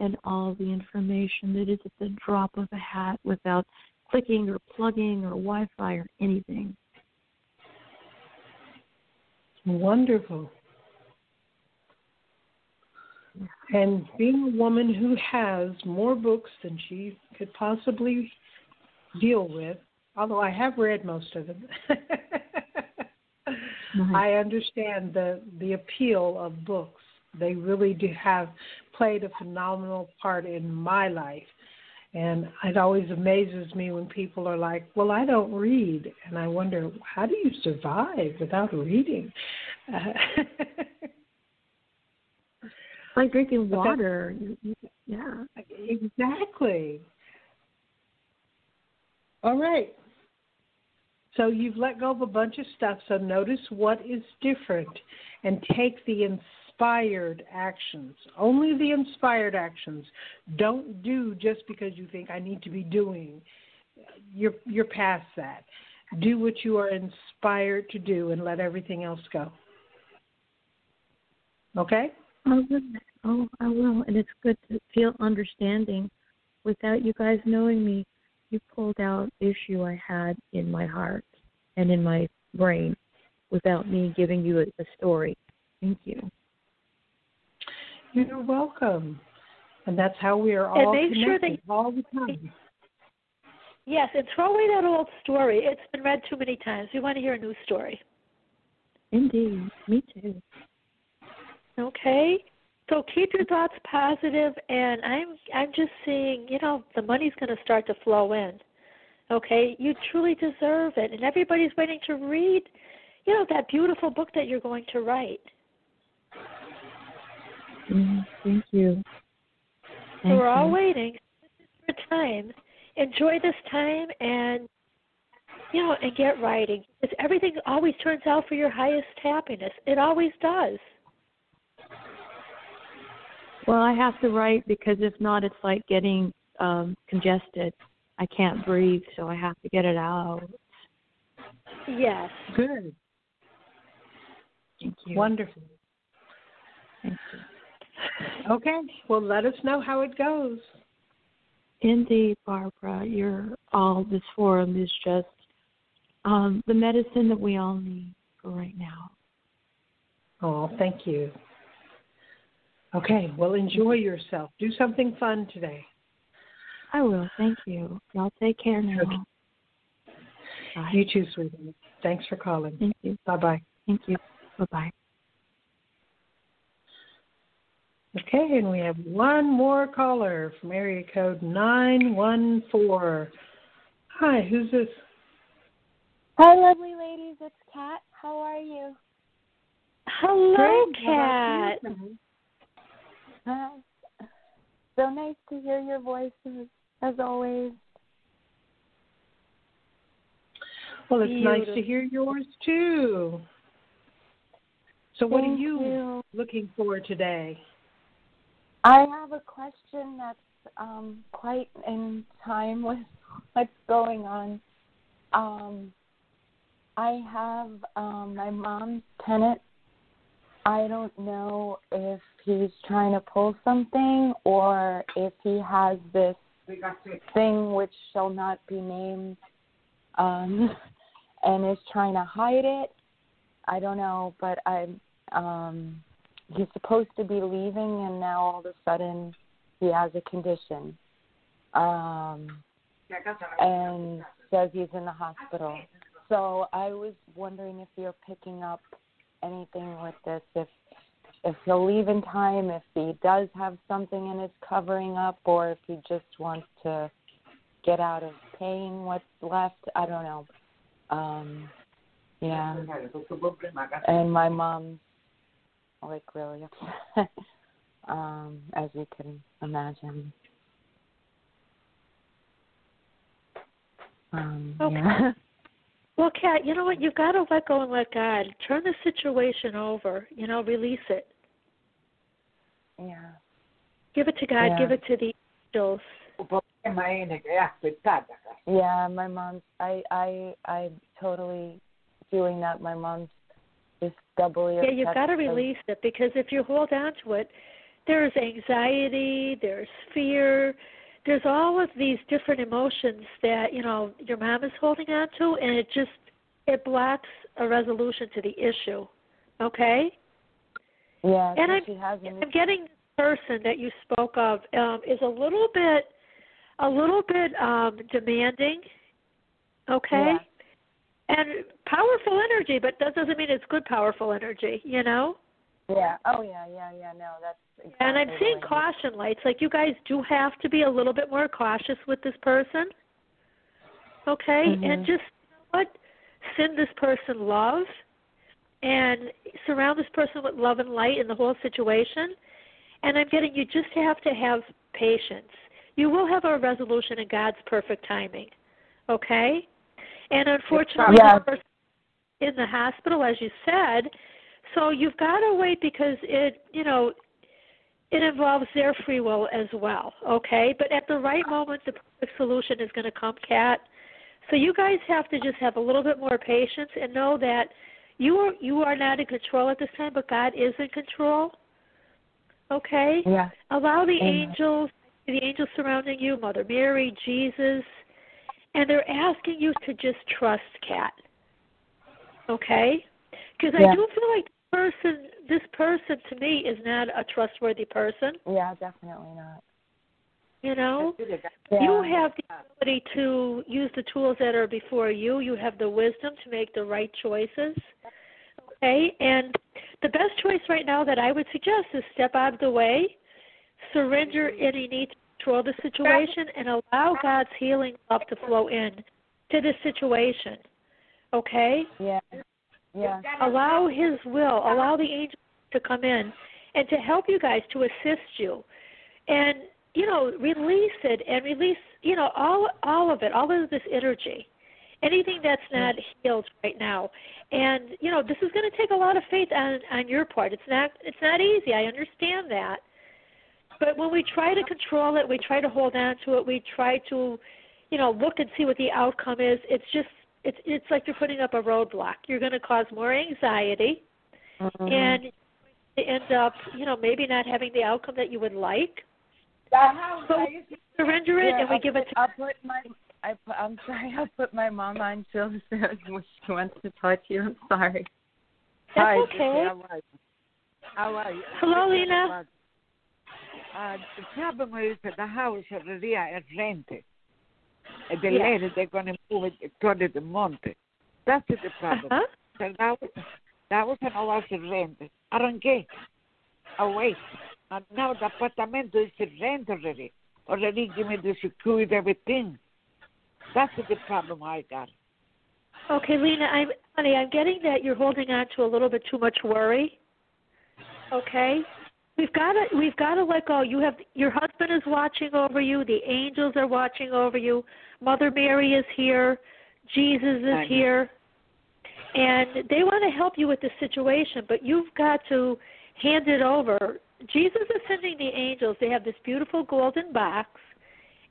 and all the information that is at the drop of a hat without clicking or plugging or Wi Fi or anything. Wonderful. And being a woman who has more books than she could possibly deal with, although I have read most of them, mm-hmm. I understand the the appeal of books. They really do have played a phenomenal part in my life. And it always amazes me when people are like, "Well, I don't read," and I wonder, how do you survive without reading? Uh, like drinking water. Yeah. Exactly. All right. So you've let go of a bunch of stuff. So notice what is different and take the inspired actions. Only the inspired actions. Don't do just because you think I need to be doing. You're you're past that. Do what you are inspired to do and let everything else go. Okay? Oh, will. Oh, I will. And it's good to feel understanding. Without you guys knowing me, you pulled out issue I had in my heart and in my brain without me giving you a, a story. Thank you. You're welcome. And that's how we are all and make connected sure they, all the time. Yes, and throw away that old story. It's been read too many times. We want to hear a new story. Indeed. Me too. Okay? So keep your thoughts positive and I'm I'm just seeing, you know, the money's going to start to flow in. Okay? You truly deserve it and everybody's waiting to read, you know, that beautiful book that you're going to write. Mm, thank you. So we're all you. waiting for time. Enjoy this time and you know, and get writing. Because everything always turns out for your highest happiness. It always does. Well, I have to write because if not, it's like getting um congested. I can't breathe, so I have to get it out. Yes. Good. Thank you. Wonderful. Thank Okay. Well, let us know how it goes. Indeed, Barbara, you're all this forum is just um, the medicine that we all need for right now. Oh, thank you. Okay. Well, enjoy yourself. Do something fun today. I will. Thank you. Y'all take care now. Okay. Bye. You too, sweetie. Thanks for calling. Thank you. Bye bye. Thank you. Bye bye. Okay, and we have one more caller from area code 914. Hi, who's this? Hi, lovely ladies. It's Kat. How are you? Hello, Great. How Kat. So nice to hear your voices, as always. Well, it's nice to hear yours too. So, what are you, you. looking for today? I have a question that's um, quite in time with what's going on. Um, I have um, my mom's tenant. I don't know if he's trying to pull something or if he has this thing which shall not be named um, and is trying to hide it. I don't know, but I um he's supposed to be leaving and now all of a sudden he has a condition. Um and says he's in the hospital. So I was wondering if you're picking up anything with this, if if he'll leave in time, if he does have something and it's covering up, or if he just wants to get out of paying what's left. I don't know. Um yeah. And my mom's like really upset. um, as you can imagine. Um, Okay. yeah. Well, Kat, you know what? You've got to let go and let God. Turn the situation over. You know, release it. yeah. Give it to God. Yeah. Give it to the angels. Yeah, my mom's I I I'm totally doing that. My mom's just doubly Yeah, you've got to release it because if you hold on to it, there's anxiety, there's fear, there's all of these different emotions that you know your mom is holding on to, and it just it blocks a resolution to the issue. Okay, Yeah, and I'm I'm getting this person that you spoke of um, is a little bit a little bit um, demanding. Okay. Yeah. And powerful energy, but that doesn't mean it's good powerful energy, you know? Yeah. Oh yeah, yeah, yeah. No, that's exactly And I'm seeing caution lights. Like you guys do have to be a little bit more cautious with this person. Okay? And Mhm. just you know what? Send this person love and surround this person with love and light in the whole situation. And I'm getting you just have to have patience. You will have a resolution in God's perfect timing. Okay? And unfortunately Yeah. this person in the hospital as you said, so you've got to wait because it, you know, it involves their free will as well, okay? But at the right moment, the perfect solution is going to come, Kat. So you guys have to just have a little bit more patience and know that you are you are not in control at this time, but God is in control. Okay? Yeah. Allow the Amen. angels, the angels surrounding you, Mother Mary, Jesus, and they're asking you to just trust Kat. Okay? Because Yeah. I do feel like person, this person to me is not a trustworthy person. Yeah, definitely not. You know, Yeah. you have the ability to use the tools that are before you. You have the wisdom to make the right choices. Okay, and the best choice right now that I would suggest is step out of the way, surrender any need to control the situation, and allow God's healing love to flow in to the situation. Okay? Yeah. Yeah. Allow His will, allow the angels to come in and to help you guys to assist you, and you know release it and release you know all all of it, all of this energy anything that's mm. not healed right now. And you know, this is going to take a lot of faith on on your part. It's not it's not easy. I understand that. But when we try to control it, we try to hold on to it, we try to, you know, look and see what the outcome is. It's just it's it's like you're putting up a roadblock. You're going to cause more anxiety, Mm-hmm. and you end up, you know, maybe not having the outcome that you would like. So we surrender it Yeah, and we I'll give put, it to I'll put my. I put, I'm sorry. I'll put my mom on. Jill says she wants to talk to you. I'm sorry. That's Hi, okay. Vicky, How are you? How are you? Hello, Lena. Uh, the problem is that the house already is rented. And the Yeah. lady, they're going to move it to the monte. That's the problem. Uh-huh. So that was, that was an hour rented. Arranqué. Away. And now the apartment is rent already. Already give me the security, everything. That's the problem I got. Okay, Lena, I'm honey, I'm getting that you're holding on to a little bit too much worry. Okay? We've got to we've got to let go. You have your husband is watching over you, the angels are watching over you. Mother Mary is here, Jesus I is know. here. And they want to help you with the situation, but you've got to hand it over. Jesus is sending the angels. They have this beautiful golden box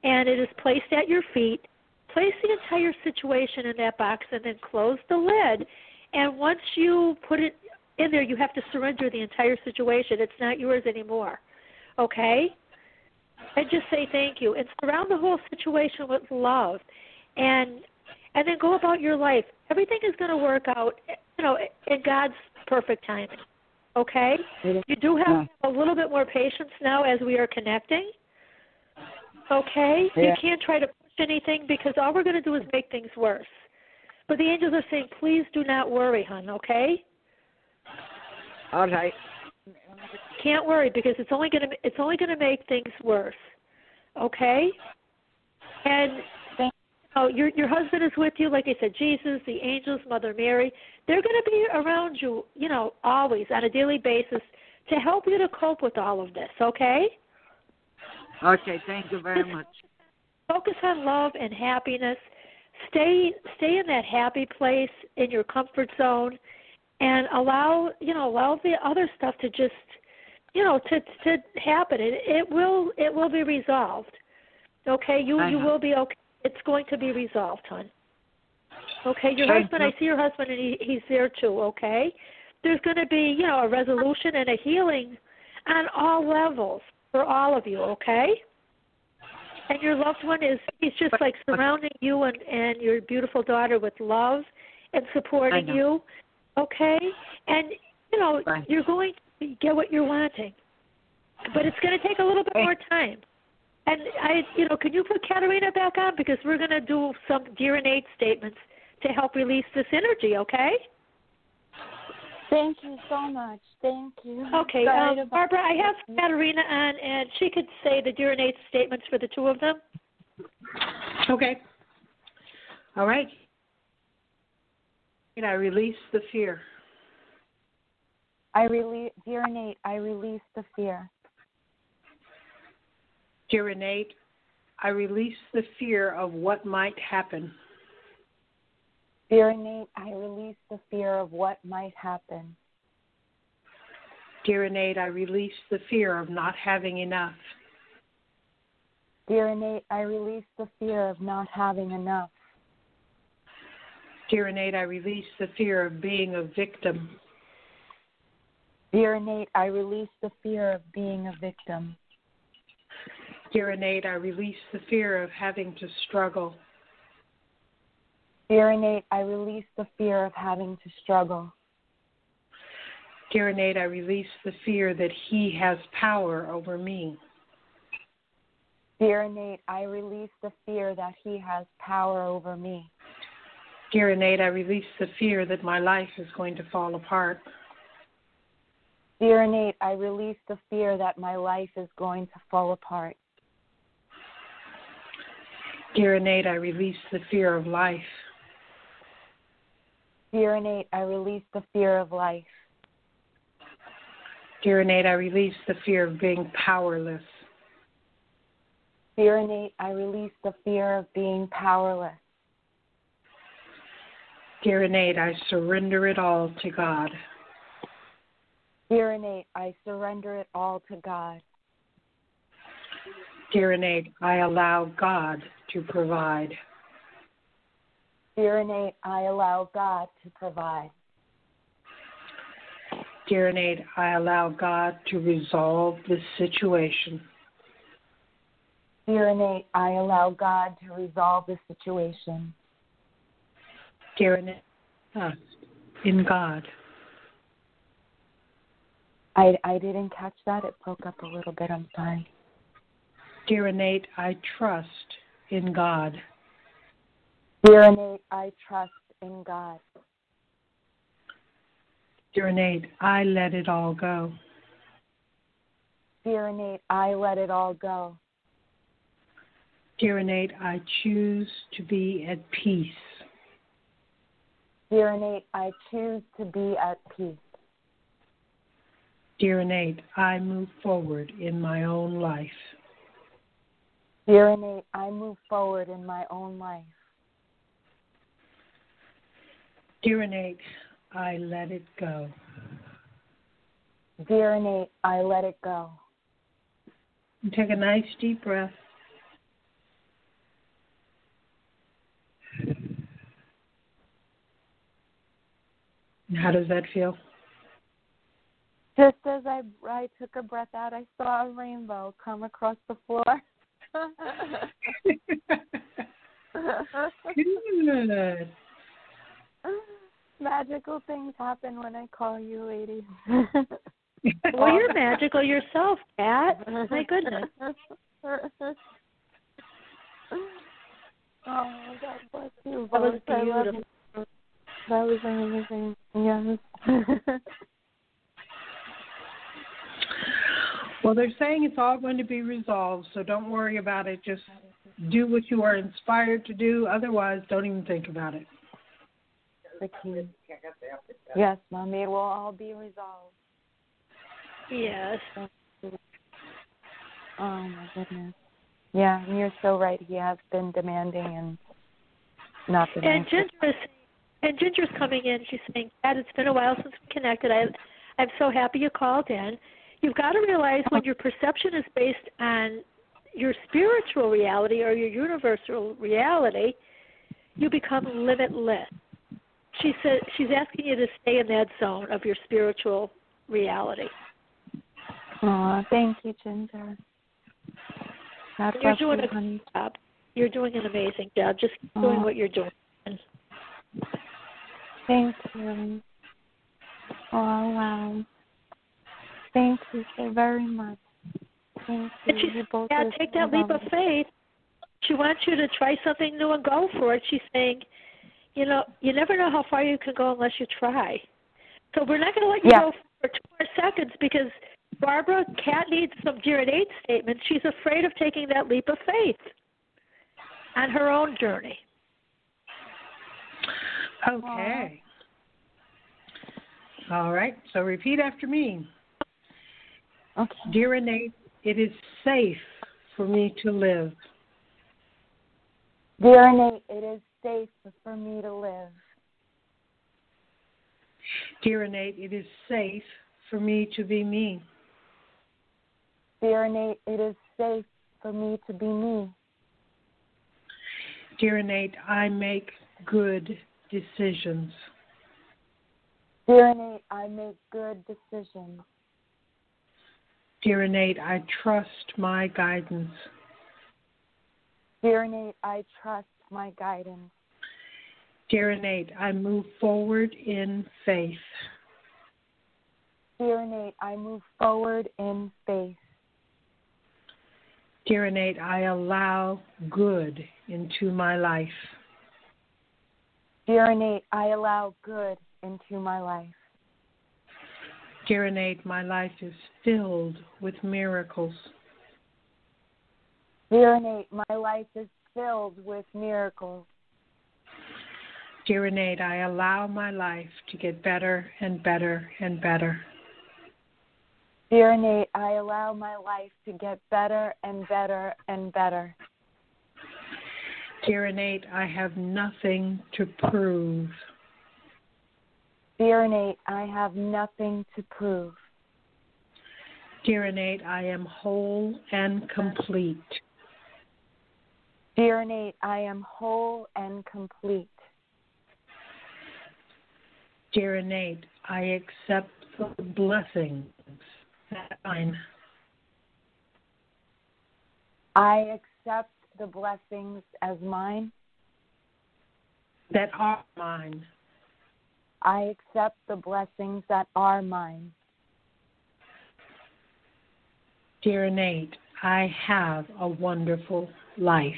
and it is placed at your feet place the entire situation in that box and then close the lid. And once you put it in there, you have to surrender the entire situation. It's not yours anymore. Okay? And just say thank you and surround the whole situation with love. And and then go about your life. Everything is going to work out, you know, in God's perfect timing. Okay? You do have a little bit more patience now as we are connecting. Okay? You can't try to push anything because all we're going to do is make things worse. But the angels are saying, please do not worry, hon, okay? All right. Can't worry because it's only going to it's only going to make things worse. Okay? And oh, your your husband is with you, like I said, Jesus, the angels, Mother Mary. They're going to be around you, you know, always on a daily basis to help you to cope with all of this. Okay? Okay, thank you very much. Focus on love and happiness. Stay stay in that happy place in your comfort zone, and allow you know allow the other stuff to just you know to to happen. It it will it will be resolved. Okay, you you Uh-huh. will be okay. It's going to be resolved, hon. Okay, your husband. I see your husband, and he, he's there too. Okay, there's going to be you know a resolution and a healing on all levels for all of you. Okay. And your loved one is he's just like surrounding you and and your beautiful daughter with love and supporting you. Okay? And you know, Right. you're going to get what you're wanting. But it's going to take a little bit more time. And I you know, can you put Katerina back on because we're going to do some dear Innate statements to help release this energy, okay? Thank you so much. Thank you. Okay, um, Barbara, I have Katerina on, and she could say the dear Innate statements for the two of them. Okay. All right. And I release the fear. I release, dear Innate, I release the fear. Dear Innate, I release the fear of what might happen. Dear Innate, I release the fear of what might happen. Dear Innate, I release the fear of not having enough. Dear Innate, I release the fear of not having enough. Dear I release the fear of being a victim. Dear Innate, I release the fear of being a victim. Dear Innate, I release the fear of having to struggle. Dear Innate, I release the fear of having to struggle. Dear Innate, I release the fear that he has power over me. Dear Innate, I release the fear that he has power over me. Dear I release the fear that my life is going to fall apart. Dear I release the fear that my life is going to fall apart. Dear I release the fear of life. Dear I release the fear of life. Dear I release the fear of being powerless. Dear I release the fear of being powerless. Dear Innate, I surrender it all to God. Dear Innate, I surrender it all to God. Dear Innate, I allow God to provide. Dear Innate, I allow God to provide. Dear Innate, I allow God to resolve this situation. Dear Innate, I allow God to resolve this situation. Innate, trust uh, in God. I, I didn't catch that. It broke up a little bit. I'm sorry. Dear Innate, I trust in God. Dear Innate, I trust in God. Dear Innate, I let it all go. Dear Innate, I let it all go. Dear Innate, I choose to be at peace. Dear Innate, I choose to be at peace. Dear Innate, I move forward in my own life. Dear Innate, I move forward in my own life. Dear Innate, I let it go. Dear Innate, I let it go. Take a nice deep breath. How does that feel? Just as I I took a breath out, I saw a rainbow come across the floor. Good. Magical things happen when I call you, lady. well, you're magical yourself, Kat. My goodness. Oh, God bless you. That was both. I love beautiful. You. That was amazing. Yes. Well, they're saying it's all going to be resolved, so don't worry about it. Just do what you are inspired to do. Otherwise, don't even think about it. the key. Yes, mommy, it will all be resolved. Yes. Oh my goodness. Yeah, and you're so right. He has been demanding and not been And anxious. And Ginger's coming in. She's saying, "Dad, it's been a while since we connected. I, I'm so happy you called in. You've got to realize when your perception is based on your spiritual reality or your universal reality, you become limitless. She said she's asking you to stay in that zone of your spiritual reality. Aw, thank you, Ginger. God You're doing you, a honey. job. You're doing an amazing job. Just keep doing what you're doing. Thank you. Oh wow. Thank you so very much. Thank you. And she You both yeah, take that leap of faith. She wants you to try something new and go for it. She's saying, you know, you never know how far you can go unless you try. So we're not going to let you Yeah. go for two more seconds because Barbara Kat needs some dear Innate statements. She's afraid of taking that leap of faith on her own journey. Okay. All right. So repeat after me. Okay. Dear Innate, it is safe for me to live. Dear Innate, it is safe for me to live. Dear Innate, it is safe for me to be me. Dear Innate, it is safe for me to be me. Dear Innate, I make good decisions. Dear Innate, I make good decisions. Dear Innate, I trust my guidance. Dear Innate, I trust my guidance. Dear Innate, I move forward in faith. Dear Innate, I move forward in faith. Dear Innate, I allow good into my life. Dear innate, I allow good into my life. Dear innate, my life is filled with miracles. Dear innate, my life is filled with miracles. Dear innate, I allow my life to get better and better and better. Dear innate, I allow my life to get better and better and better. Dear innate, I have nothing to prove. Dear innate, I have nothing to prove. Dear innate, I am whole and complete. Dear innate, I am whole and complete. Dear innate, I accept the blessings that mine. I accept the blessings as mine. That are mine. I accept the blessings that are mine. Dear Innate, I have a wonderful life.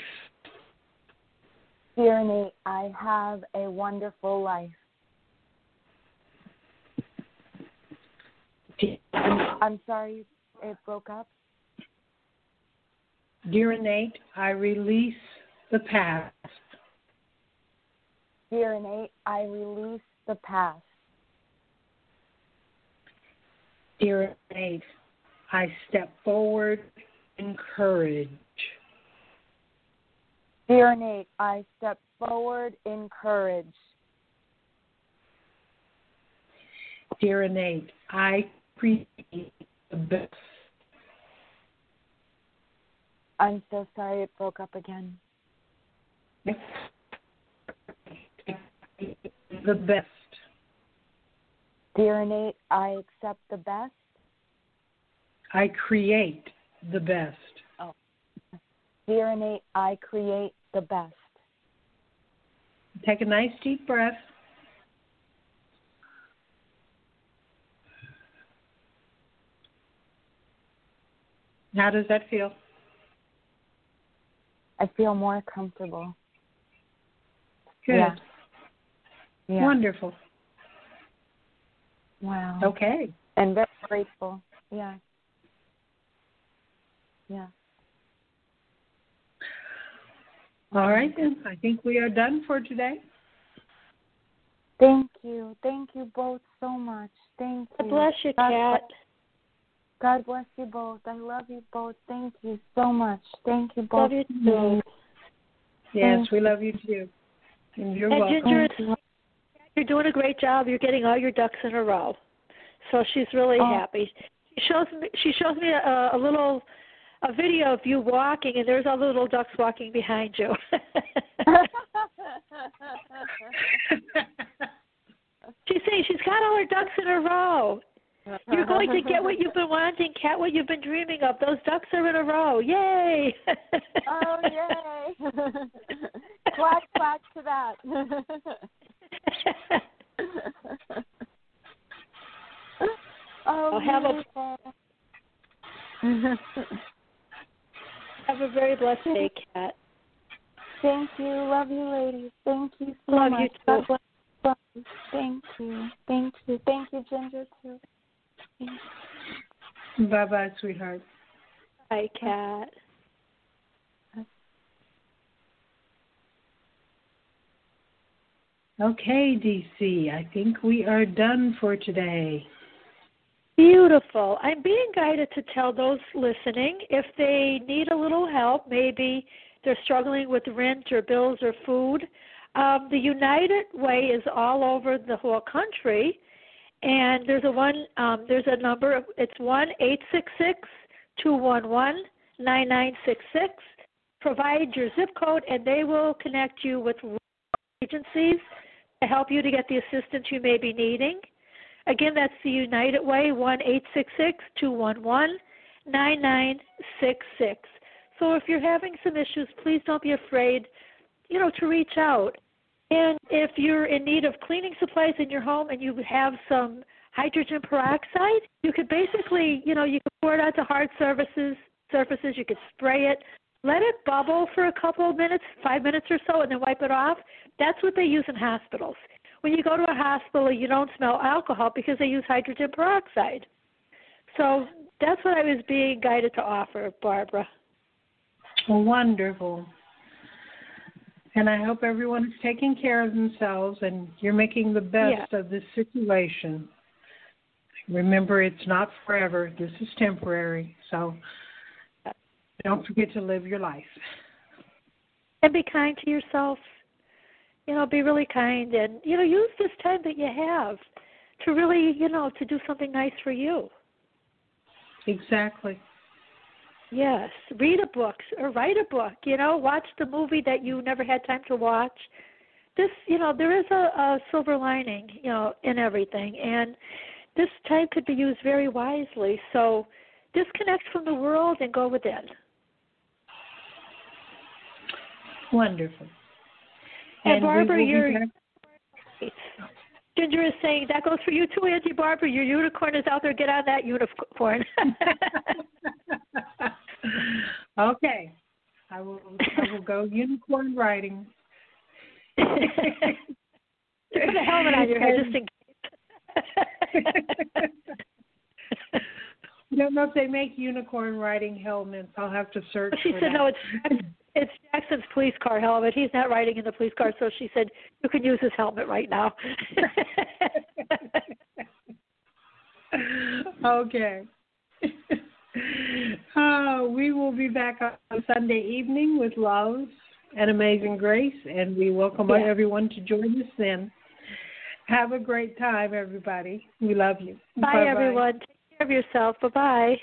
Dear Innate, I have a wonderful life. I'm, sorry it broke up. Dear innate, I release the past. Dear innate, I release the past. Dear innate, I step forward in courage. Dear innate, I step forward in courage. Dear innate, I create the best. I'm so sorry it broke up again. The best. Dear innate, I accept the best. I create the best. Oh. Dear innate, I create the best. Take a nice deep breath. How does that feel? I feel more comfortable. Good. Yeah. Yeah. Wonderful. Wow. Okay. And very grateful. Yeah. Yeah. All right, then. I think we are done for today. Thank you. Thank you both so much. Thank you. God bless you, God Kat. Bless- God bless you both. I love you both. Thank you so much. Thank you both. Love you too. Yes, Thank we love you too. And you're And welcome. Ginger, you're doing a great job. You're getting all your ducks in a row. So she's really Oh. happy. She shows me she shows me a, a little a video of you walking, and there's all the little ducks walking behind you. she's saying she's got all her ducks in a row. You're going to get what you've been wanting, Kat, what you've been dreaming of. Those ducks are in a row. Yay! oh, yay. clap, clap to that. oh, I'll have a-. Have a very blessed day, Kat. Thank you. Love you, ladies. Thank you so Love much. you too. Thank you. Thank you. Thank you, Ginger, too. Bye bye, sweetheart. Bye, Kat. Okay, DC, I think we are done for today. Beautiful. I'm being guided to tell those listening if they need a little help, maybe they're struggling with rent or bills or food. Um, the United Way is all over the whole country, and there's a one. Um, there's a number. It's one eight six six two one one nine nine six six. Provide your zip code, and they will connect you with agencies to help you to get the assistance you may be needing. Again, that's the United Way, one eight six six two one one nine nine six six. So if you're having some issues, please don't be afraid, you know, to reach out. And if you're in need of cleaning supplies in your home and you have some hydrogen peroxide, you could basically, you know, you could pour it onto hard surfaces, surfaces, you could spray it, let it bubble for a couple of minutes, five minutes or so, and then wipe it off. That's what they use in hospitals. When you go to a hospital, you don't smell alcohol because they use hydrogen peroxide. So that's what I was being guided to offer, Barbara. Wonderful. And I hope everyone is taking care of themselves and you're making the best Yeah. of this situation. Remember, it's not forever. This is temporary. So don't forget to live your life. And be kind to yourself. You know, be really kind and, you know, use this time that you have to really, you know, to do something nice for you. Exactly. Yes, read a book or write a book. You know, watch the movie that you never had time to watch. This, you know, there is a, a silver lining, you know, in everything, and this time could be used very wisely. So, disconnect from the world and go within. Wonderful. And, And Barbara, you're back- Ginger is saying that goes for you too, Auntie Barbara. Your unicorn is out there. Get on that unicorn. okay. I will I will go unicorn riding. Put a helmet on your head just in case. I don't know if they make unicorn riding helmets. I'll have to search. She said that. no, it's it's Jackson's police car helmet. He's not riding in the police car, so she said you can use his helmet right now. okay. uh, we will be back on Sunday evening with love and amazing grace, and we welcome Yeah. everyone to join us then. Have a great time, everybody. We love you. Bye, Bye-bye. everyone. Take care of yourself. Bye bye.